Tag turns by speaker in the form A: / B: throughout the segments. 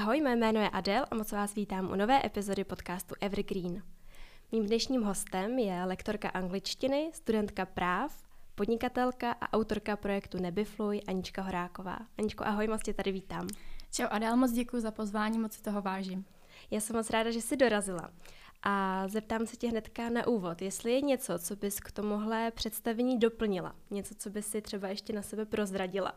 A: Ahoj, mé jméno je Adel a moc vás vítám u nové epizody podcastu Evergreen. Mým dnešním hostem je lektorka angličtiny, studentka práv, podnikatelka a autorka projektu Nebyfluj Anička Horáková. Aničko, ahoj, moc tě tady vítám.
B: Čau Adel, moc děkuji za pozvání, moc si toho vážím.
A: Já jsem moc ráda, že jsi dorazila. A zeptám se tě hnedka na úvod, jestli je něco, co bys k tomuhle představení doplnila. Něco, co bys si třeba ještě na sebe prozradila,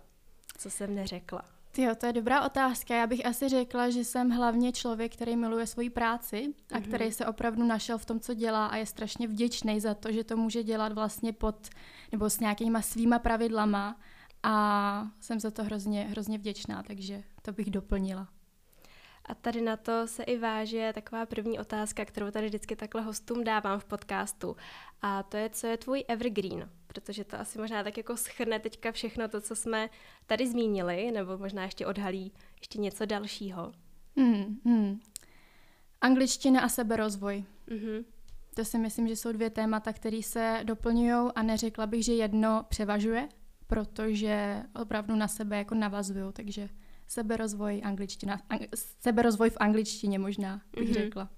A: co jsem neřekla.
B: Jo, to je dobrá otázka. Já bych asi řekla, že jsem hlavně člověk, který miluje svoji práci a mm-hmm. který se opravdu našel v tom, co dělá a je strašně vděčný za to, že to může dělat vlastně pod nebo s nějakýma svýma pravidlama a jsem za to hrozně, hrozně vděčná, takže to bych doplnila.
A: A tady na to se i váže taková první otázka, kterou tady vždycky takhle hostům dávám v podcastu. A to je, co je tvůj evergreen? Protože to asi možná tak jako schrne teďka všechno to, co jsme tady zmínili, nebo možná ještě odhalí ještě něco dalšího.
B: Hmm, hmm. Angličtina a seberozvoj. Mm-hmm. To si myslím, že jsou dvě témata, které se doplňují a neřekla bych, že jedno převažuje, protože opravdu na sebe jako navazují, takže seberozvoj, angličtina, ang, seberozvoj v angličtině možná, bych mm-hmm. řekla.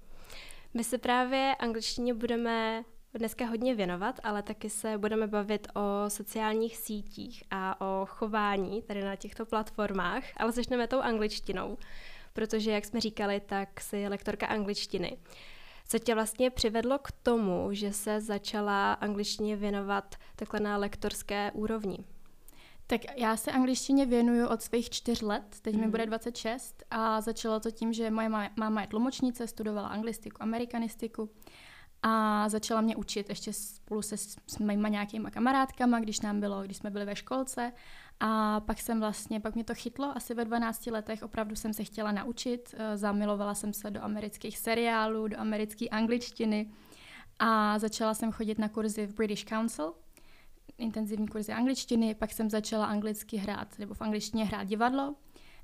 A: My se právě angličtině budeme dneska hodně věnovat, ale taky se budeme bavit o sociálních sítích a o chování tady na těchto platformách, ale začneme tou angličtinou, protože, jak jsme říkali, tak jsi lektorka angličtiny. Co tě vlastně přivedlo k tomu, že se začala angličtině věnovat takhle na lektorské úrovni?
B: Tak já se angličtině věnuju od svých čtyř let, teď mm. mi mhm. bude 26 a začalo to tím, že moje máma je tlumočnice, studovala anglistiku, amerikanistiku a začala mě učit ještě spolu se s, mýma nějakýma kamarádkama, když nám bylo, když jsme byli ve školce a pak jsem vlastně, pak mě to chytlo, asi ve 12 letech opravdu jsem se chtěla naučit, eh, zamilovala jsem se do amerických seriálů, do americké angličtiny a začala jsem chodit na kurzy v British Council, intenzivní kurzy angličtiny, pak jsem začala anglicky hrát, nebo v angličtině hrát divadlo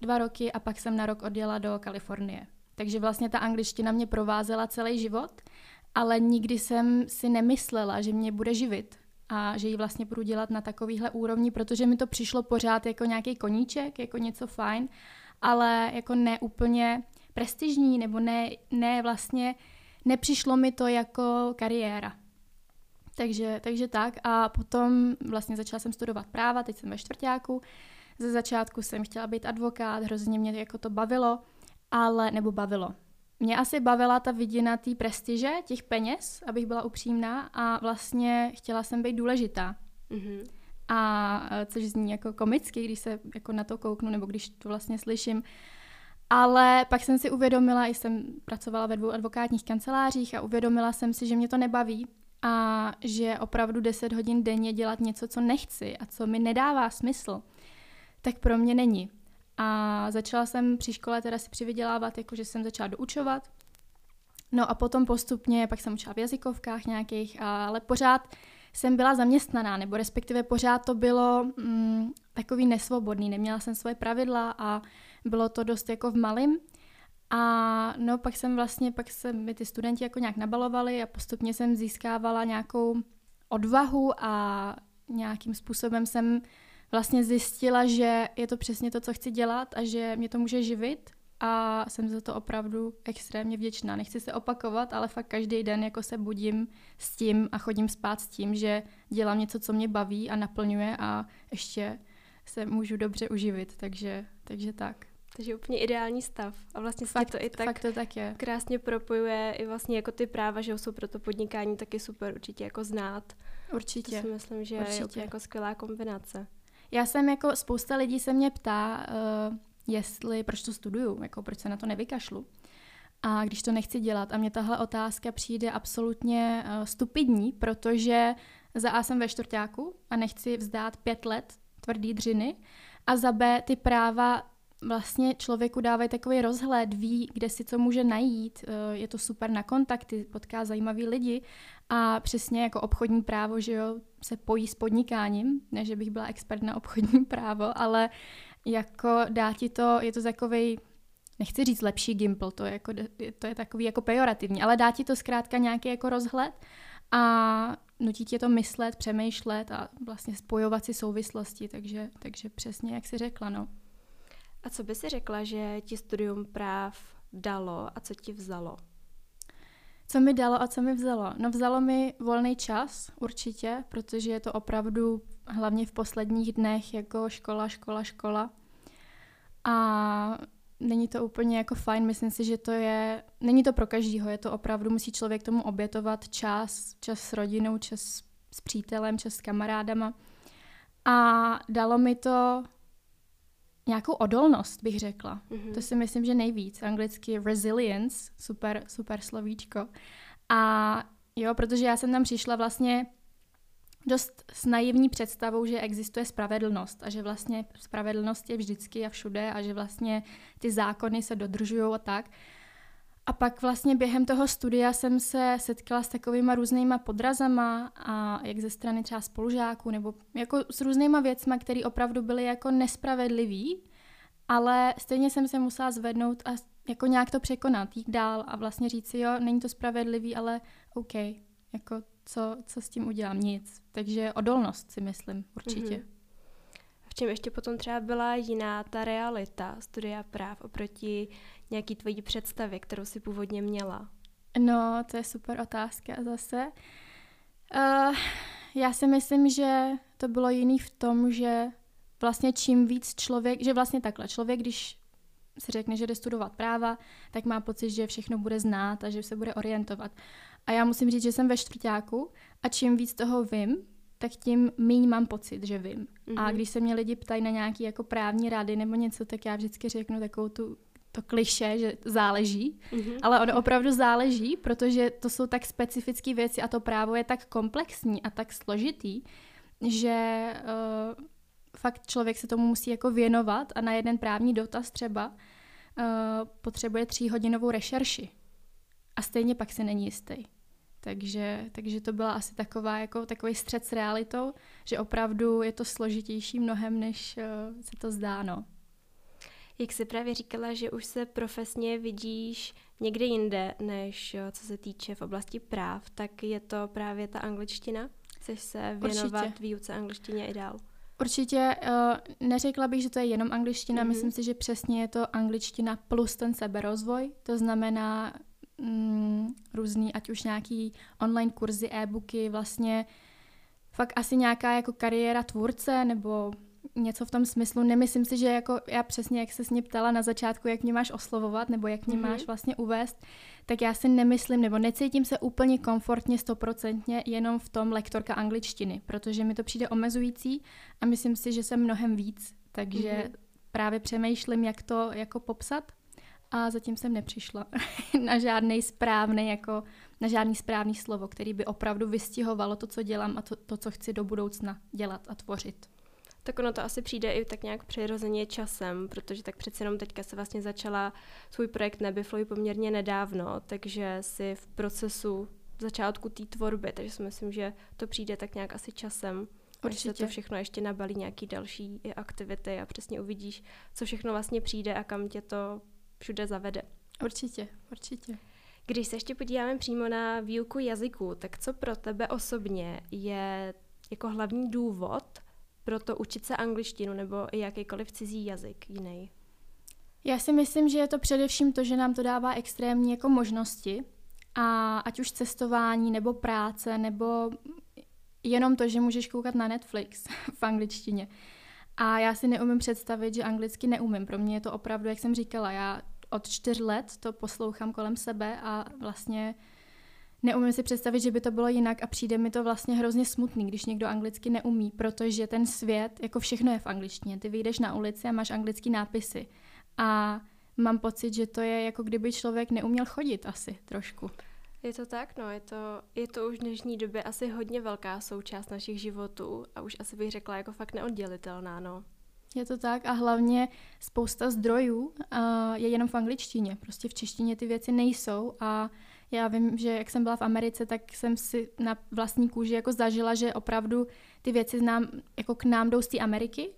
B: dva roky a pak jsem na rok odjela do Kalifornie. Takže vlastně ta angličtina mě provázela celý život, ale nikdy jsem si nemyslela, že mě bude živit a že ji vlastně budu dělat na takovýhle úrovni, protože mi to přišlo pořád jako nějaký koníček, jako něco fajn, ale jako ne úplně prestižní, nebo ne, ne vlastně, nepřišlo mi to jako kariéra. Takže, takže tak a potom vlastně začala jsem studovat práva, teď jsem ve čtvrtáku. Ze začátku jsem chtěla být advokát, hrozně mě jako to bavilo, ale, nebo bavilo. Mě asi bavila ta vidina té prestiže, těch peněz, abych byla upřímná a vlastně chtěla jsem být důležitá. Mm-hmm. A e, což zní jako komicky, když se jako na to kouknu, nebo když to vlastně slyším. Ale pak jsem si uvědomila, jsem pracovala ve dvou advokátních kancelářích a uvědomila jsem si, že mě to nebaví a že opravdu 10 hodin denně dělat něco, co nechci a co mi nedává smysl, tak pro mě není. A začala jsem při škole teda si přivydělávat, jakože jsem začala doučovat. No a potom postupně, pak jsem učila v jazykovkách nějakých, ale pořád jsem byla zaměstnaná, nebo respektive pořád to bylo mm, takový nesvobodný, neměla jsem svoje pravidla a bylo to dost jako v malém. A no pak jsem vlastně, pak se mi ty studenti jako nějak nabalovali a postupně jsem získávala nějakou odvahu a nějakým způsobem jsem vlastně zjistila, že je to přesně to, co chci dělat a že mě to může živit a jsem za to opravdu extrémně vděčná. Nechci se opakovat, ale fakt každý den jako se budím s tím a chodím spát s tím, že dělám něco, co mě baví a naplňuje a ještě se můžu dobře uživit, takže, takže tak.
A: Takže úplně ideální stav. A vlastně
B: fakt,
A: to i tak,
B: fakt to tak je.
A: krásně propojuje i vlastně jako ty práva, že jsou pro to podnikání taky super určitě jako znát.
B: Určitě.
A: To si myslím, že určitě. je jako skvělá kombinace.
B: Já jsem jako, spousta lidí se mě ptá, uh, jestli, proč to studuju, jako proč se na to nevykašlu. A když to nechci dělat. A mě tahle otázka přijde absolutně uh, stupidní, protože za A jsem ve čtvrtáku a nechci vzdát pět let tvrdý dřiny a za B ty práva vlastně člověku dávají takový rozhled, ví, kde si co může najít, eh, je to super na kontakty, potká zajímavý lidi a přesně jako obchodní právo, že jo, se pojí s podnikáním, ne, že bych byla expert na obchodní právo, ale jako dá ti to, je to takový nechci říct lepší gimpl, to je, jako, to je takový jako pejorativní, ale dá ti to zkrátka nějaký jako rozhled a nutí tě to myslet, přemýšlet a vlastně spojovat si souvislosti, takže, takže přesně jak si řekla, no.
A: A co by si řekla, že ti studium práv dalo a co ti vzalo?
B: Co mi dalo a co mi vzalo? No vzalo mi volný čas určitě, protože je to opravdu hlavně v posledních dnech jako škola, škola, škola. A není to úplně jako fajn, myslím si, že to je, není to pro každýho, je to opravdu, musí člověk tomu obětovat čas, čas s rodinou, čas s přítelem, čas s kamarádama. A dalo mi to nějakou odolnost, bych řekla. Mm-hmm. To si myslím, že nejvíc. Anglicky resilience, super, super slovíčko. A jo, protože já jsem tam přišla vlastně dost s naivní představou, že existuje spravedlnost a že vlastně spravedlnost je vždycky a všude a že vlastně ty zákony se dodržují a tak. A pak vlastně během toho studia jsem se setkala s takovýma různýma podrazama a jak ze strany třeba spolužáků nebo jako s různýma věcma, které opravdu byly jako nespravedlivý, ale stejně jsem se musela zvednout a jako nějak to překonat, jít dál a vlastně říct si, jo, není to spravedlivý, ale OK, jako co, co s tím udělám? Nic. Takže odolnost si myslím, určitě. Mm-hmm.
A: V čem ještě potom třeba byla jiná ta realita studia práv oproti nějaký tvojí představě, kterou si původně měla?
B: No, to je super otázka zase. Uh, já si myslím, že to bylo jiný v tom, že vlastně čím víc člověk, že vlastně takhle, člověk, když si řekne, že jde studovat práva, tak má pocit, že všechno bude znát a že se bude orientovat. A já musím říct, že jsem ve čtvrtáku a čím víc toho vím, tak tím míň mám pocit, že vím. Mm-hmm. A mhm. když se mě lidi ptají na nějaké jako právní rady nebo něco, tak já vždycky řeknu takovou tu to kliše, že záleží, mm-hmm. ale ono opravdu záleží, protože to jsou tak specifické věci a to právo je tak komplexní a tak složitý, že uh, fakt člověk se tomu musí jako věnovat a na jeden právní dotaz třeba uh, potřebuje tříhodinovou rešerši. A stejně pak se není jistý. Takže, takže to byla asi taková, jako, takový střed s realitou, že opravdu je to složitější mnohem, než uh, se to zdá. No.
A: Jak jsi právě říkala, že už se profesně vidíš někde jinde, než uh, co se týče v oblasti práv, tak je to právě ta angličtina? Chceš se věnovat Určitě. výuce angličtině i dál?
B: Určitě uh, neřekla bych, že to je jenom angličtina, mm-hmm. myslím si, že přesně je to angličtina plus ten seberozvoj, to znamená mm, různý, ať už nějaký online kurzy, e-booky, vlastně fakt asi nějaká jako kariéra tvůrce nebo něco v tom smyslu. Nemyslím si, že jako já přesně, jak se s mě ptala na začátku, jak mě máš oslovovat nebo jak mě mm-hmm. máš vlastně uvést, tak já si nemyslím nebo necítím se úplně komfortně stoprocentně jenom v tom lektorka angličtiny, protože mi to přijde omezující a myslím si, že jsem mnohem víc, takže mm-hmm. právě přemýšlím, jak to jako popsat a zatím jsem nepřišla na žádný správný, jako na žádný správný slovo, který by opravdu vystihovalo to, co dělám a to, to, co chci do budoucna dělat a tvořit.
A: Tak ono to asi přijde i tak nějak přirozeně časem, protože tak přeci jenom teďka se vlastně začala svůj projekt Nebyflow poměrně nedávno, takže si v procesu začátku té tvorby, takže si myslím, že to přijde tak nějak asi časem. Určitě. Až se to všechno ještě nabalí nějaký další aktivity a přesně uvidíš, co všechno vlastně přijde a kam tě to všude zavede.
B: Určitě, určitě.
A: Když se ještě podíváme přímo na výuku jazyku, tak co pro tebe osobně je jako hlavní důvod pro to učit se angličtinu nebo i jakýkoliv cizí jazyk jiný?
B: Já si myslím, že je to především to, že nám to dává extrémní jako možnosti a ať už cestování nebo práce nebo jenom to, že můžeš koukat na Netflix v angličtině. A já si neumím představit, že anglicky neumím. Pro mě je to opravdu, jak jsem říkala, já od čtyř let to poslouchám kolem sebe a vlastně neumím si představit, že by to bylo jinak a přijde mi to vlastně hrozně smutný, když někdo anglicky neumí, protože ten svět, jako všechno je v angličtině. Ty vyjdeš na ulici a máš anglický nápisy. A mám pocit, že to je jako kdyby člověk neuměl chodit asi trošku.
A: Je to tak, no, je to, je to už v dnešní době asi hodně velká součást našich životů a už asi bych řekla jako fakt neoddělitelná, no.
B: Je to tak a hlavně spousta zdrojů uh, je jenom v angličtině. Prostě v češtině ty věci nejsou a já vím, že jak jsem byla v Americe, tak jsem si na vlastní kůži jako zažila, že opravdu ty věci znám, jako k nám jdou z té Ameriky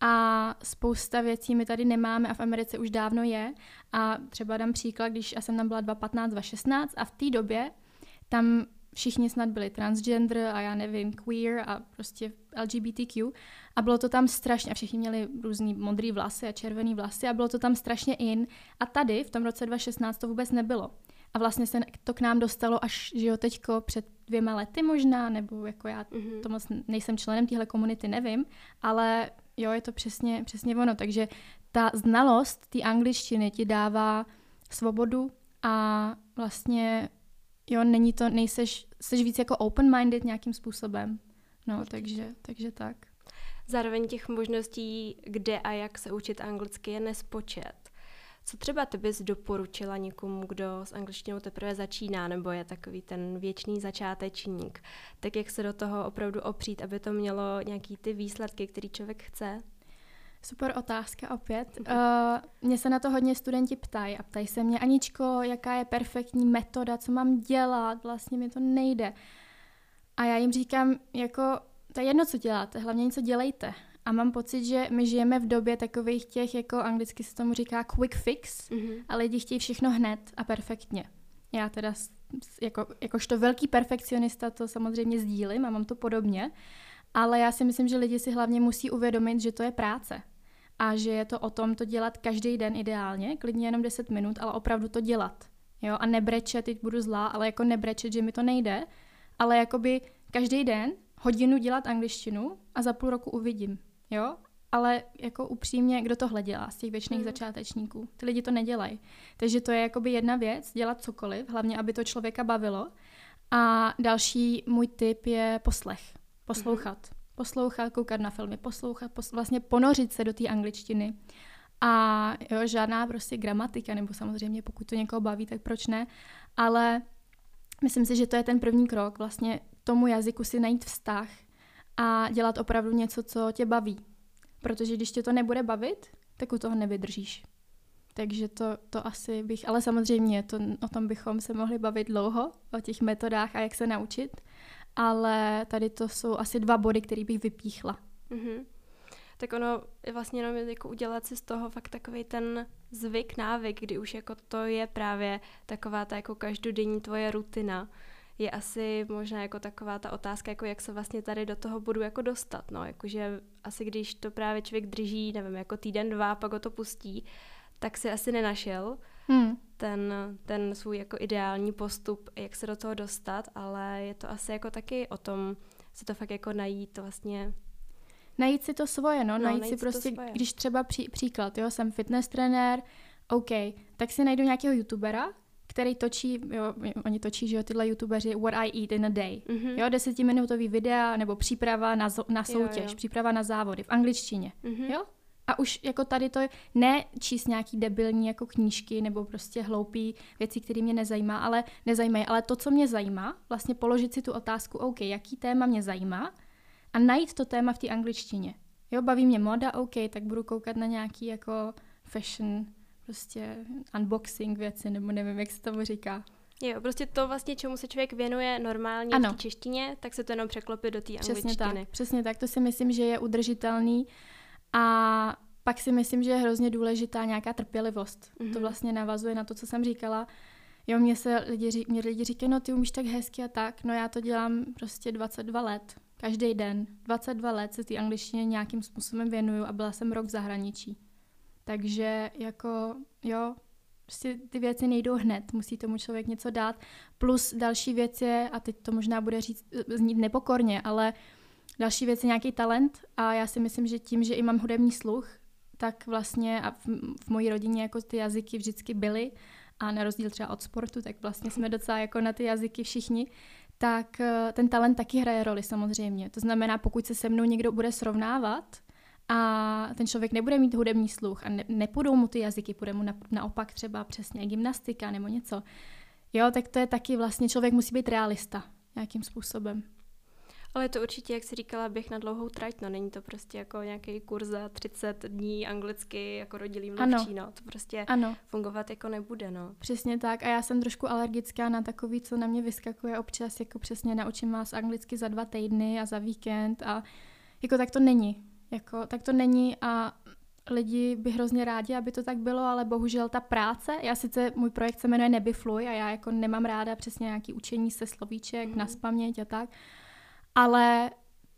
B: a spousta věcí my tady nemáme a v Americe už dávno je. A třeba dám příklad, když já jsem tam byla 2015, 2016 a v té době tam všichni snad byli transgender a já nevím, queer a prostě LGBTQ a bylo to tam strašně, a všichni měli různý modrý vlasy a červený vlasy a bylo to tam strašně in a tady v tom roce 2016 to vůbec nebylo. A vlastně se to k nám dostalo až, že jo, teďko před dvěma lety možná, nebo jako já mm-hmm. to moc nejsem členem téhle komunity, nevím, ale jo, je to přesně, přesně ono. Takže ta znalost té angličtiny ti dává svobodu a vlastně jo, není to, nejseš, jsi víc jako open-minded nějakým způsobem. No, takže, takže tak.
A: Zároveň těch možností, kde a jak se učit anglicky, je nespočet. Co třeba ty bys doporučila někomu, kdo s angličtinou teprve začíná, nebo je takový ten věčný začátečník? Tak jak se do toho opravdu opřít, aby to mělo nějaký ty výsledky, který člověk chce?
B: Super otázka opět. Uh, mě se na to hodně studenti ptají a ptají se mě, Aničko, jaká je perfektní metoda, co mám dělat, vlastně mi to nejde. A já jim říkám, jako, to je jedno, co děláte, hlavně něco dělejte. A mám pocit, že my žijeme v době takových těch, jako anglicky se tomu říká quick fix, mm-hmm. a lidi chtějí všechno hned a perfektně. Já teda jako, jakožto velký perfekcionista to samozřejmě sdílím a mám to podobně, ale já si myslím, že lidi si hlavně musí uvědomit, že to je práce a že je to o tom to dělat každý den ideálně, klidně jenom 10 minut, ale opravdu to dělat. Jo? A nebrečet, teď budu zlá, ale jako nebrečet, že mi to nejde, ale jakoby každý den hodinu dělat angličtinu a za půl roku uvidím. Jo? Ale jako upřímně, kdo tohle dělá z těch věčných mm. začátečníků? Ty lidi to nedělají. Takže to je jakoby jedna věc, dělat cokoliv, hlavně, aby to člověka bavilo. A další můj tip je poslech. Poslouchat. Mm poslouchat, koukat na filmy, poslouchat, pos, vlastně ponořit se do té angličtiny. A jo, žádná prostě gramatika, nebo samozřejmě pokud to někoho baví, tak proč ne, ale myslím si, že to je ten první krok, vlastně tomu jazyku si najít vztah a dělat opravdu něco, co tě baví. Protože když tě to nebude bavit, tak u toho nevydržíš. Takže to, to asi bych, ale samozřejmě to, o tom bychom se mohli bavit dlouho, o těch metodách a jak se naučit ale tady to jsou asi dva body, které bych vypíchla. Mm-hmm.
A: Tak ono je vlastně jenom jako udělat si z toho fakt takový ten zvyk, návyk, kdy už jako to je právě taková ta jako každodenní tvoje rutina. Je asi možná jako taková ta otázka, jako jak se vlastně tady do toho budu jako dostat, no, jakože asi když to právě člověk drží, nevím, jako týden, dva, pak ho to pustí, tak si asi nenašel hmm. ten, ten svůj jako ideální postup, jak se do toho dostat, ale je to asi jako taky o tom si to fakt jako najít vlastně
B: Najít si to svoje, no, no najít, najít si prostě, svoje. když třeba pří, příklad, jo, jsem fitness trenér, OK, tak si najdu nějakého youtubera, který točí, jo, oni točí, že jo, tyhle youtubeři What I Eat in a Day. Mm-hmm. Jo, desetiminutový videa nebo příprava na, na soutěž, jo, jo. příprava na závody v angličtině. Mm-hmm. Jo, a už jako tady to ne číst nějaký debilní jako knížky nebo prostě hloupý věci, které mě nezajímá, ale nezajímají, ale to, co mě zajímá, vlastně položit si tu otázku, OK, jaký téma mě zajímá a najít to téma v té angličtině. Jo, baví mě moda, OK, tak budu koukat na nějaký jako fashion, prostě unboxing věci, nebo nevím, jak se tomu říká.
A: Jo, prostě to vlastně, čemu se člověk věnuje normálně ano. v té češtině, tak se to jenom překlopí do té angličtiny.
B: Přesně tak, přesně tak, to si myslím, že je udržitelný a pak si myslím, že je hrozně důležitá nějaká trpělivost. Mm-hmm. To mhm. vlastně navazuje na to, co jsem říkala. Jo, mě se lidi, mě lidi říkají, no ty umíš tak hezky a tak. No já to dělám prostě 22 let. Každý den. 22 let se té angličtině nějakým způsobem věnuju a byla jsem rok v zahraničí. Takže jako, jo, prostě ty věci nejdou hned, musí tomu člověk něco dát. Plus další věc je, a teď to možná bude říct, znít nepokorně, ale Další věc je nějaký talent a já si myslím, že tím, že i mám hudební sluch, tak vlastně a v, v mojí rodině jako ty jazyky vždycky byly a na rozdíl třeba od sportu, tak vlastně jsme docela jako na ty jazyky všichni, tak eh, ten talent taky hraje roli samozřejmě. To znamená, pokud se se mnou někdo bude srovnávat a ten člověk nebude mít hudební sluch a ne, nepůjdou mu ty jazyky, půjde mu na, naopak třeba přesně gymnastika nebo něco, jo, tak to je taky vlastně, člověk musí být realista nějakým způsobem.
A: Ale je to určitě, jak jsi říkala, běh na dlouhou trať, no není to prostě jako nějaký kurz za 30 dní anglicky jako rodilý mluvčí, no to prostě ano. fungovat jako nebude, no.
B: Přesně tak a já jsem trošku alergická na takový, co na mě vyskakuje občas, jako přesně naučím vás anglicky za dva týdny a za víkend a jako tak to není, jako tak to není a lidi by hrozně rádi, aby to tak bylo, ale bohužel ta práce, já sice, můj projekt se jmenuje Nebifluj a já jako nemám ráda přesně nějaký učení se slovíček mm. na spaměť a tak, ale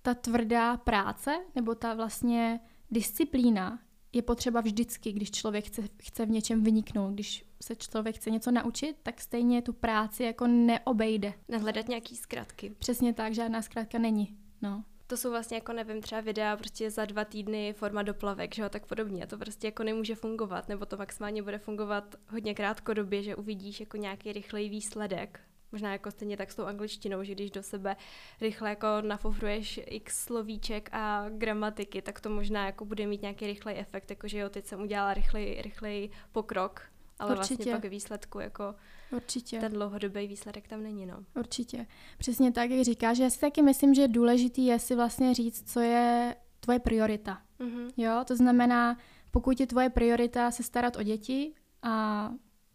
B: ta tvrdá práce, nebo ta vlastně disciplína je potřeba vždycky, když člověk chce, chce v něčem vyniknout, když se člověk chce něco naučit, tak stejně tu práci jako neobejde.
A: Nehledat nějaký zkratky.
B: Přesně tak, žádná zkratka není. No.
A: To jsou vlastně jako, nevím, třeba videa prostě za dva týdny forma doplavek, že jo, tak podobně. To prostě jako nemůže fungovat, nebo to maximálně bude fungovat hodně krátkodobě, že uvidíš jako nějaký rychlej výsledek. Možná jako stejně tak s tou angličtinou, že když do sebe rychle jako nafofruješ x slovíček a gramatiky, tak to možná jako bude mít nějaký rychlej efekt, jakože jo, teď jsem udělala rychlej, rychlej pokrok, ale vlastně Určitě. vlastně pak výsledku jako
B: Určitě.
A: ten dlouhodobý výsledek tam není, no.
B: Určitě. Přesně tak, jak říkáš. Já si taky myslím, že důležitý je si vlastně říct, co je tvoje priorita. Mm-hmm. Jo, to znamená, pokud je tvoje priorita se starat o děti a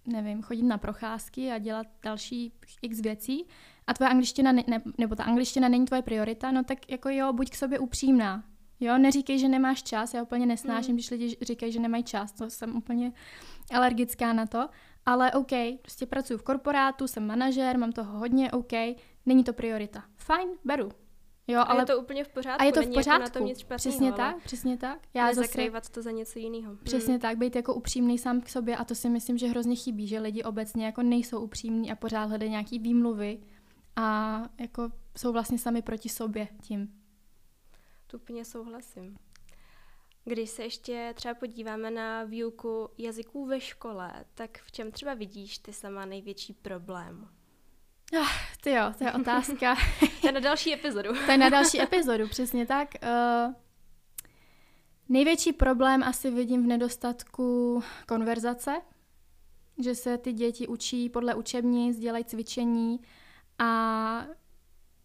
B: nevím, chodit na procházky a dělat další x věcí a tvoje angličtina, ne, ne, nebo ta angličtina není tvoje priorita, no tak jako jo, buď k sobě upřímná. Jo, neříkej, že nemáš čas, já úplně nesnáším, mm. když lidi říkají, že nemají čas, to jsem úplně alergická na to, ale OK, prostě pracuji v korporátu, jsem manažer, mám toho hodně, OK, není to priorita. Fajn, beru.
A: Jo, ale a je to úplně v pořádku.
B: A je to v
A: pořádku.
B: Jako
A: na tom nic špatného,
B: přesně tak, přesně tak.
A: Já zase, to za něco jiného.
B: Přesně hmm. tak, být jako upřímný sám k sobě a to si myslím, že hrozně chybí, že lidi obecně jako nejsou upřímní a pořád hledají nějaký výmluvy a jako jsou vlastně sami proti sobě tím.
A: To úplně souhlasím. Když se ještě třeba podíváme na výuku jazyků ve škole, tak v čem třeba vidíš ty sama největší problém?
B: Ah, ty jo, to je otázka.
A: to je na další epizodu.
B: to je na další epizodu, přesně tak. Uh, největší problém asi vidím v nedostatku konverzace, že se ty děti učí podle učebnic, dělají cvičení a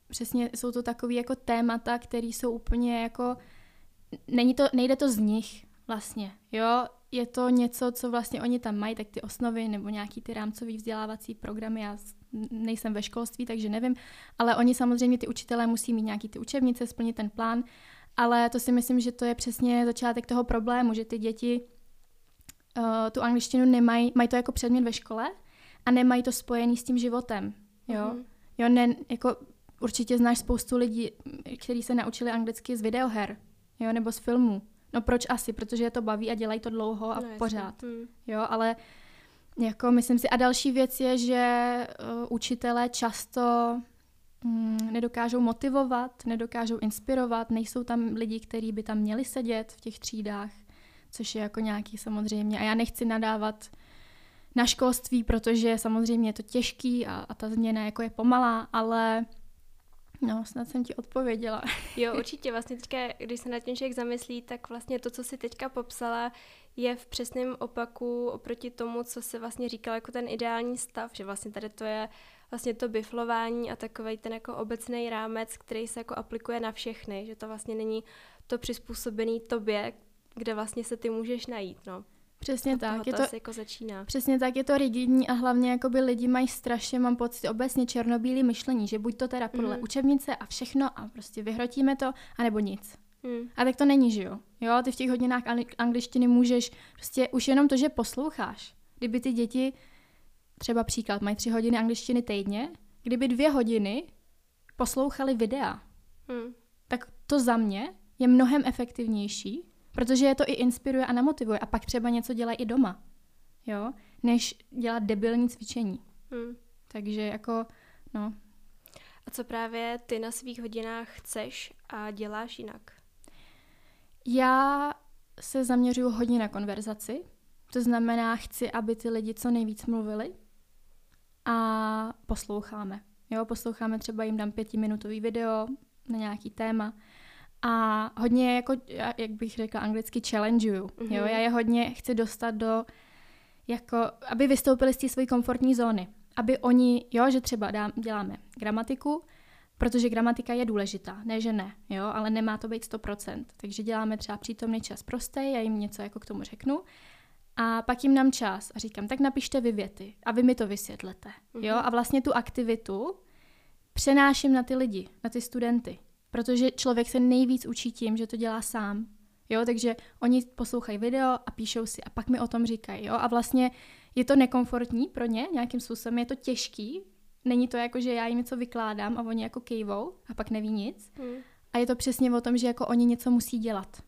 B: přesně jsou to takové jako témata, které jsou úplně jako, není to, nejde to z nich vlastně, jo, je to něco, co vlastně oni tam mají, tak ty osnovy nebo nějaký ty rámcový vzdělávací programy, já nejsem ve školství, takže nevím, ale oni samozřejmě, ty učitelé musí mít nějaký ty učebnice, splnit ten plán, ale to si myslím, že to je přesně začátek toho problému, že ty děti uh, tu angličtinu nemají, mají to jako předmět ve škole a nemají to spojený s tím životem, jo. Mm-hmm. Jo, ne, jako určitě znáš spoustu lidí, kteří se naučili anglicky z videoher, jo, nebo z filmů. No proč asi? Protože je to baví a dělají to dlouho a no, pořád. Hmm. Jo, ale jako myslím si, a další věc je, že uh, učitelé často um, nedokážou motivovat, nedokážou inspirovat, nejsou tam lidi, kteří by tam měli sedět v těch třídách, což je jako nějaký samozřejmě. A já nechci nadávat na školství, protože samozřejmě je to těžký a, a ta změna jako je pomalá, ale No, snad jsem ti odpověděla.
A: jo, určitě. Vlastně teďka, když se na tím člověk zamyslí, tak vlastně to, co si teďka popsala, je v přesném opaku oproti tomu, co se vlastně říkal jako ten ideální stav, že vlastně tady to je vlastně to biflování a takový ten jako obecný rámec, který se jako aplikuje na všechny, že to vlastně není to přizpůsobený tobě, kde vlastně se ty můžeš najít, no.
B: Přesně a tak.
A: Je to, jako začíná.
B: Přesně tak, je to rigidní a hlavně jakoby lidi mají strašně, mám pocit, obecně černobílý myšlení, že buď to teda podle mm. učebnice a všechno a prostě vyhrotíme to, anebo nic. Mm. A tak to není, že jo? Jo, ty v těch hodinách angličtiny můžeš, prostě už jenom to, že posloucháš. Kdyby ty děti, třeba příklad, mají tři hodiny angličtiny týdně, kdyby dvě hodiny poslouchali videa, mm. tak to za mě je mnohem efektivnější, Protože je to i inspiruje a namotivuje a pak třeba něco dělají i doma, jo, než dělat debilní cvičení. Hmm. Takže jako, no.
A: A co právě ty na svých hodinách chceš a děláš jinak?
B: Já se zaměřuju hodně na konverzaci, to znamená, chci, aby ty lidi co nejvíc mluvili a posloucháme. Jo, posloucháme třeba jim dám pětiminutový video na nějaký téma a hodně, jako, jak bych řekla anglicky, challengeuju. Mm-hmm. Jo? Já je hodně chci dostat do, jako, aby vystoupili z té své komfortní zóny. Aby oni, jo, že třeba dám, děláme gramatiku, protože gramatika je důležitá, ne, že ne, jo, ale nemá to být 100%. Takže děláme třeba přítomný čas prostý, já jim něco jako k tomu řeknu. A pak jim dám čas a říkám, tak napište vy věty a vy mi to vysvětlete. Mm-hmm. Jo, a vlastně tu aktivitu přenáším na ty lidi, na ty studenty. Protože člověk se nejvíc učí tím, že to dělá sám. Jo, takže oni poslouchají video a píšou si a pak mi o tom říkají, jo. A vlastně je to nekomfortní pro ně nějakým způsobem, je to těžký. Není to jako, že já jim něco vykládám a oni jako kejvou a pak neví nic. Hmm. A je to přesně o tom, že jako oni něco musí dělat.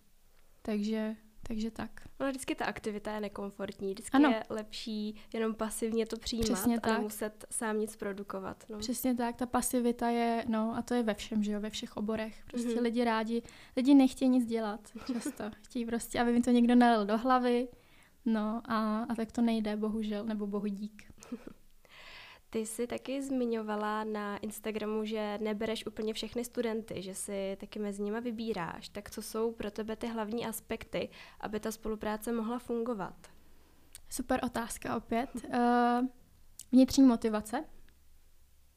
B: Takže takže tak.
A: No vždycky ta aktivita je nekomfortní, vždycky ano. je lepší jenom pasivně to přijímat Přesně a tak. nemuset sám nic produkovat. No.
B: Přesně tak, ta pasivita je, no a to je ve všem, že jo, ve všech oborech. Prostě mm-hmm. lidi rádi, lidi nechtějí nic dělat často. Chtějí prostě, aby mi to někdo nalil do hlavy, no a, a tak to nejde, bohužel, nebo bohu dík.
A: Ty jsi taky zmiňovala na Instagramu, že nebereš úplně všechny studenty, že si taky mezi nimi vybíráš. Tak co jsou pro tebe ty hlavní aspekty, aby ta spolupráce mohla fungovat?
B: Super otázka opět. Uh, vnitřní motivace.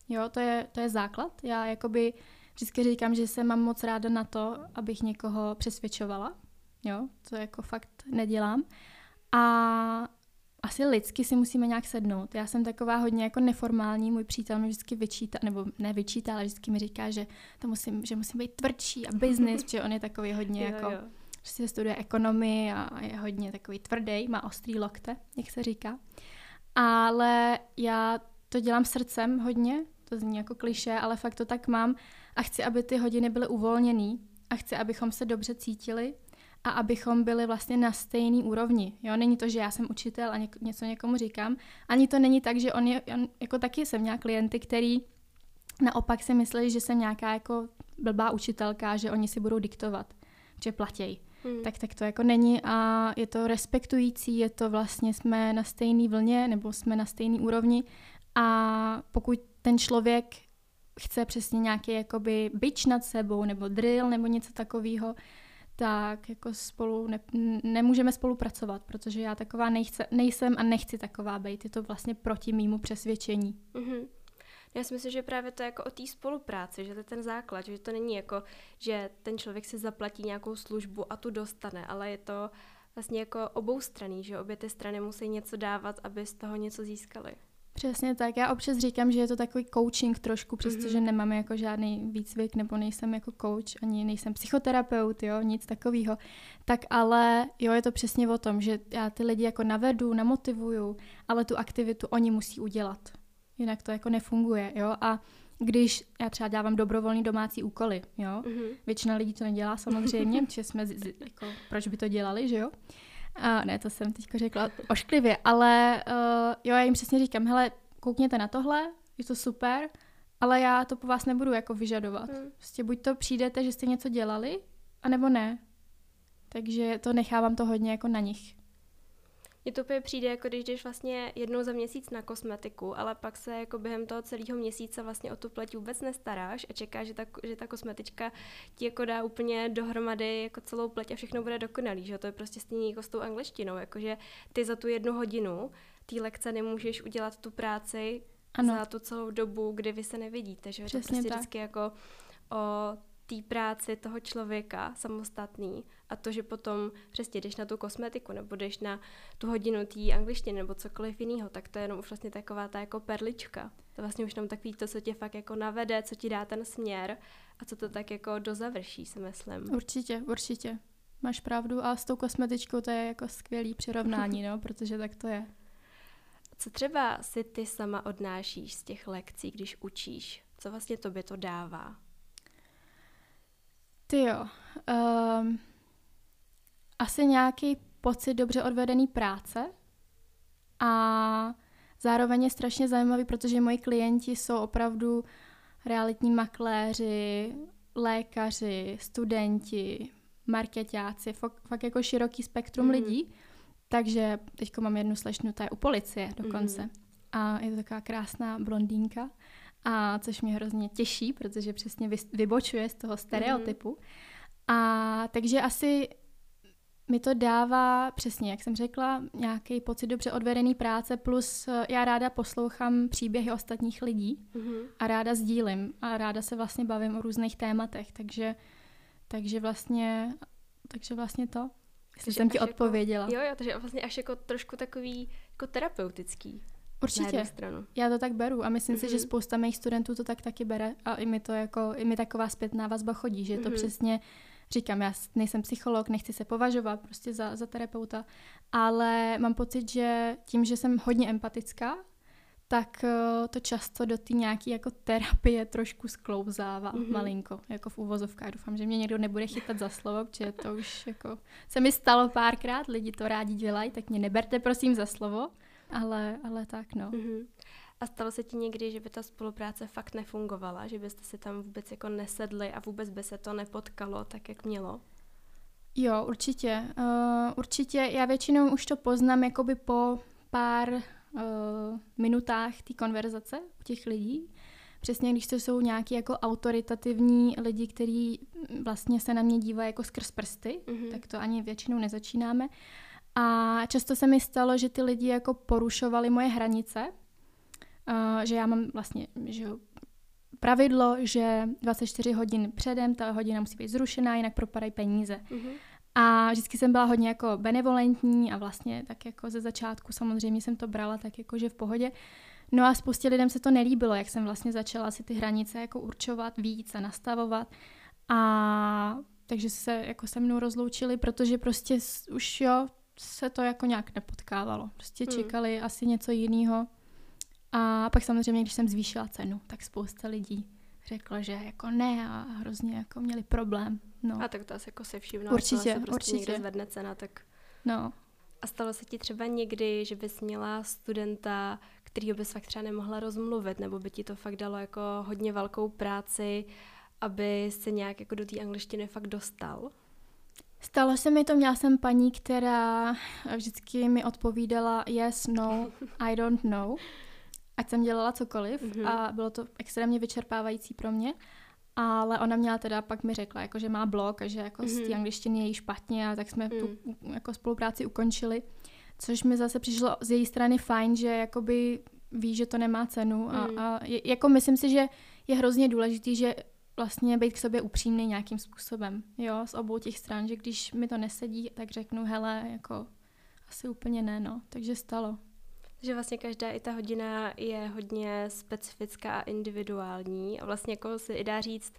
B: Jo, to je, to je základ. Já jakoby vždycky říkám, že se mám moc ráda na to, abych někoho přesvědčovala. Jo, to jako fakt nedělám. A asi lidsky si musíme nějak sednout. Já jsem taková hodně jako neformální, můj přítel mi vždycky vyčítá, nebo ne vyčítá, ale vždycky mi říká, že, to musím, že musím být tvrdší a business, protože on je takový hodně jo, jako, jo. prostě studuje ekonomii a je hodně takový tvrdý, má ostrý lokte, jak se říká. Ale já to dělám srdcem hodně, to zní jako kliše, ale fakt to tak mám a chci, aby ty hodiny byly uvolněný a chci, abychom se dobře cítili a abychom byli vlastně na stejný úrovni. Jo, není to, že já jsem učitel a něk- něco někomu říkám, ani to není tak, že on je, on, jako taky jsem měla klienty, který naopak si myslí, že jsem nějaká jako blbá učitelka, že oni si budou diktovat, že platěj. Hmm. Tak, tak to jako není a je to respektující, je to vlastně jsme na stejné vlně nebo jsme na stejné úrovni a pokud ten člověk chce přesně nějaký jakoby byč nad sebou nebo drill nebo něco takového, tak jako spolu ne, nemůžeme spolupracovat, protože já taková nejchce, nejsem a nechci taková být. Je to vlastně proti mýmu přesvědčení. Mm-hmm.
A: Já si myslím, že právě to je jako o té spolupráci, že to je ten základ, že to není jako, že ten člověk si zaplatí nějakou službu a tu dostane, ale je to vlastně jako oboustranný, že obě ty strany musí něco dávat, aby z toho něco získali.
B: Přesně tak. Já občas říkám, že je to takový coaching trošku, přestože mm-hmm. nemám jako žádný výcvik nebo nejsem jako coach, ani nejsem psychoterapeut, jo, nic takového. Tak ale jo, je to přesně o tom, že já ty lidi jako navedu, namotivuju, ale tu aktivitu oni musí udělat. Jinak to jako nefunguje, jo. A když já třeba dávám dobrovolný domácí úkoly, jo, mm-hmm. většina lidí to nedělá samozřejmě, že jsme, z, z, jako, proč by to dělali, že jo. A ne, to jsem teď řekla ošklivě, ale uh, jo, já jim přesně říkám, hele, koukněte na tohle, je to super, ale já to po vás nebudu jako vyžadovat. Hmm. Prostě buď to přijdete, že jste něco dělali, anebo ne. Takže to nechávám to hodně jako na nich.
A: Mně to úplně přijde, jako když jdeš vlastně jednou za měsíc na kosmetiku, ale pak se jako během toho celého měsíce vlastně o tu pleť vůbec nestaráš a čekáš, že ta, že ta kosmetička ti jako dá úplně dohromady jako celou pleť a všechno bude dokonalý, že to je prostě stejně jako s tou angličtinou, jakože ty za tu jednu hodinu té lekce nemůžeš udělat tu práci ano. za tu celou dobu, kdy vy se nevidíte, že Přesně to prostě tak. vždycky jako o té práci toho člověka samostatný a to, že potom přesně jdeš na tu kosmetiku nebo jdeš na tu hodinu té angličtiny nebo cokoliv jiného, tak to je jenom už vlastně taková ta jako perlička. To vlastně už jenom takový to, co tě fakt jako navede, co ti dá ten směr a co to tak jako dozavrší, si myslím.
B: Určitě, určitě. Máš pravdu a s tou kosmetičkou to je jako skvělý přirovnání, no, protože tak to je.
A: Co třeba si ty sama odnášíš z těch lekcí, když učíš? Co vlastně tobě to dává?
B: Ty jo. Um, asi nějaký pocit dobře odvedený práce a zároveň je strašně zajímavý, protože moji klienti jsou opravdu realitní makléři, lékaři, studenti, marketáci, fakt, fakt jako široký spektrum mm. lidí. Takže teď mám jednu slečnu, ta je u policie dokonce. Mm. A je to taková krásná blondýnka a což mě hrozně těší, protože přesně vybočuje z toho stereotypu. Mm. A takže asi mi to dává přesně, jak jsem řekla, nějaký pocit dobře odvedený práce, plus eh, já ráda poslouchám příběhy ostatních lidí mm-hmm. a ráda sdílím a ráda se vlastně bavím o různých tématech, takže, takže vlastně, takže vlastně to, jestli jsem ti jako- odpověděla.
A: Jako, jo, jo, takže vlastně až jako trošku takový jako terapeutický.
B: Určitě. stranu. Já to tak beru a myslím mm-hmm. si, že mhm. spousta mých studentů to tak taky bere a i mi to jako, i mi taková zpětná vazba chodí, že je to mm-hmm. přesně Říkám, já nejsem psycholog, nechci se považovat prostě za, za terapeuta, ale mám pocit, že tím, že jsem hodně empatická, tak uh, to často do té nějaké jako terapie trošku sklouzává mm-hmm. malinko, jako v uvozovkách. Doufám, že mě někdo nebude chytat za slovo, protože to už jako se mi stalo párkrát, lidi to rádi dělají, tak mě neberte prosím za slovo, ale, ale tak no. Mm-hmm.
A: A stalo se ti někdy, že by ta spolupráce fakt nefungovala, že byste si tam vůbec jako nesedli a vůbec by se to nepotkalo tak, jak mělo?
B: Jo, určitě. Uh, určitě. Já většinou už to poznám jakoby po pár uh, minutách té konverzace u těch lidí. Přesně když to jsou nějaký jako autoritativní lidi, kteří vlastně se na mě dívají jako skrz prsty, mm-hmm. tak to ani většinou nezačínáme. A často se mi stalo, že ty lidi jako porušovali moje hranice, uh, že já mám vlastně že pravidlo, že 24 hodin předem ta hodina musí být zrušená, jinak propadají peníze. Mm-hmm. A vždycky jsem byla hodně jako benevolentní a vlastně tak jako ze začátku samozřejmě jsem to brala tak jako, že v pohodě. No a spoustě lidem se to nelíbilo, jak jsem vlastně začala si ty hranice jako určovat víc a nastavovat. A takže se jako se mnou rozloučili, protože prostě už jo, se to jako nějak nepotkávalo. Prostě hmm. čekali asi něco jiného. A pak samozřejmě, když jsem zvýšila cenu, tak spousta lidí řekla, že jako ne a hrozně jako měli problém. No.
A: A tak to asi jako se vším,
B: no, určitě, se prostě určitě.
A: někde zvedne cena, tak...
B: No.
A: A stalo se ti třeba někdy, že bys měla studenta, kterýho bys fakt třeba nemohla rozmluvit, nebo by ti to fakt dalo jako hodně velkou práci, aby se nějak jako do té angličtiny fakt dostal?
B: Stalo se mi to, měla jsem paní, která vždycky mi odpovídala yes, no, I don't know ať jsem dělala cokoliv mm-hmm. a bylo to extrémně vyčerpávající pro mě. Ale ona měla teda, pak mi řekla, jako, že má blog a že jako mm-hmm. z té mhm. angličtiny je jí špatně a tak jsme mm. tu jako spolupráci ukončili. Což mi zase přišlo z její strany fajn, že jakoby ví, že to nemá cenu a, mm. a je, jako myslím si, že je hrozně důležitý, že vlastně být k sobě upřímný nějakým způsobem, jo, z obou těch stran, že když mi to nesedí, tak řeknu, hele, jako asi úplně ne, no, takže stalo.
A: Že vlastně každá i ta hodina je hodně specifická a individuální. A vlastně jako se i dá říct,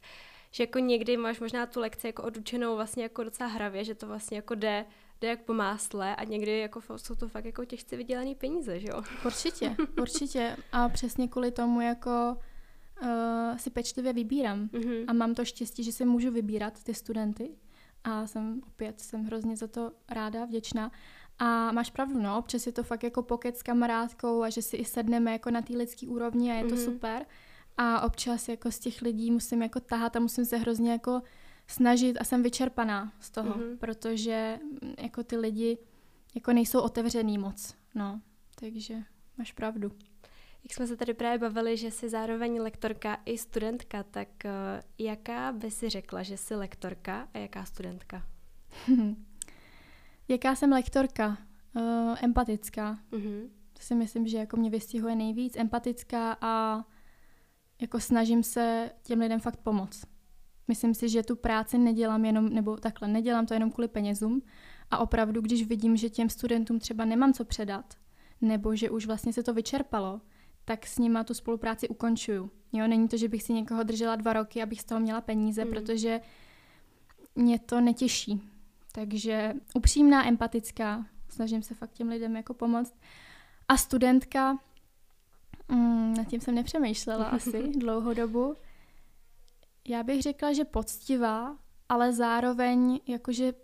A: že jako někdy máš možná tu lekci jako odučenou vlastně jako docela hravě, že to vlastně jako jde, jde jak po másle a někdy jako jsou to fakt jako těžce vydělané peníze, že jo?
B: Určitě, určitě. A přesně kvůli tomu jako uh, si pečlivě vybírám. Mm-hmm. a mám to štěstí, že si můžu vybírat ty studenty. A jsem opět jsem hrozně za to ráda, vděčná a máš pravdu, no, občas je to fakt jako pokec s kamarádkou a že si i sedneme jako na té lidské úrovni a je to mm-hmm. super. A občas jako z těch lidí musím jako tahat a musím se hrozně jako snažit a jsem vyčerpaná z toho, mm-hmm. protože mm, jako ty lidi jako nejsou otevřený moc, no, takže máš pravdu.
A: Jak jsme se tady právě bavili, že jsi zároveň lektorka i studentka, tak uh, jaká by si řekla, že jsi lektorka a jaká studentka?
B: Jaká jsem lektorka? Uh, empatická. Mm-hmm. To si myslím, že jako mě vystihuje nejvíc. Empatická a jako snažím se těm lidem fakt pomoct. Myslím si, že tu práci nedělám jenom, nebo takhle, nedělám to jenom kvůli penězům a opravdu, když vidím, že těm studentům třeba nemám co předat, nebo že už vlastně se to vyčerpalo, tak s nima tu spolupráci ukončuju. Jo, není to, že bych si někoho držela dva roky, abych z toho měla peníze, mm. protože mě to netěší. Takže upřímná, empatická, snažím se fakt těm lidem jako pomoct. A studentka, mm, nad tím jsem nepřemýšlela asi dlouhou dobu. Já bych řekla, že poctivá, ale zároveň jakože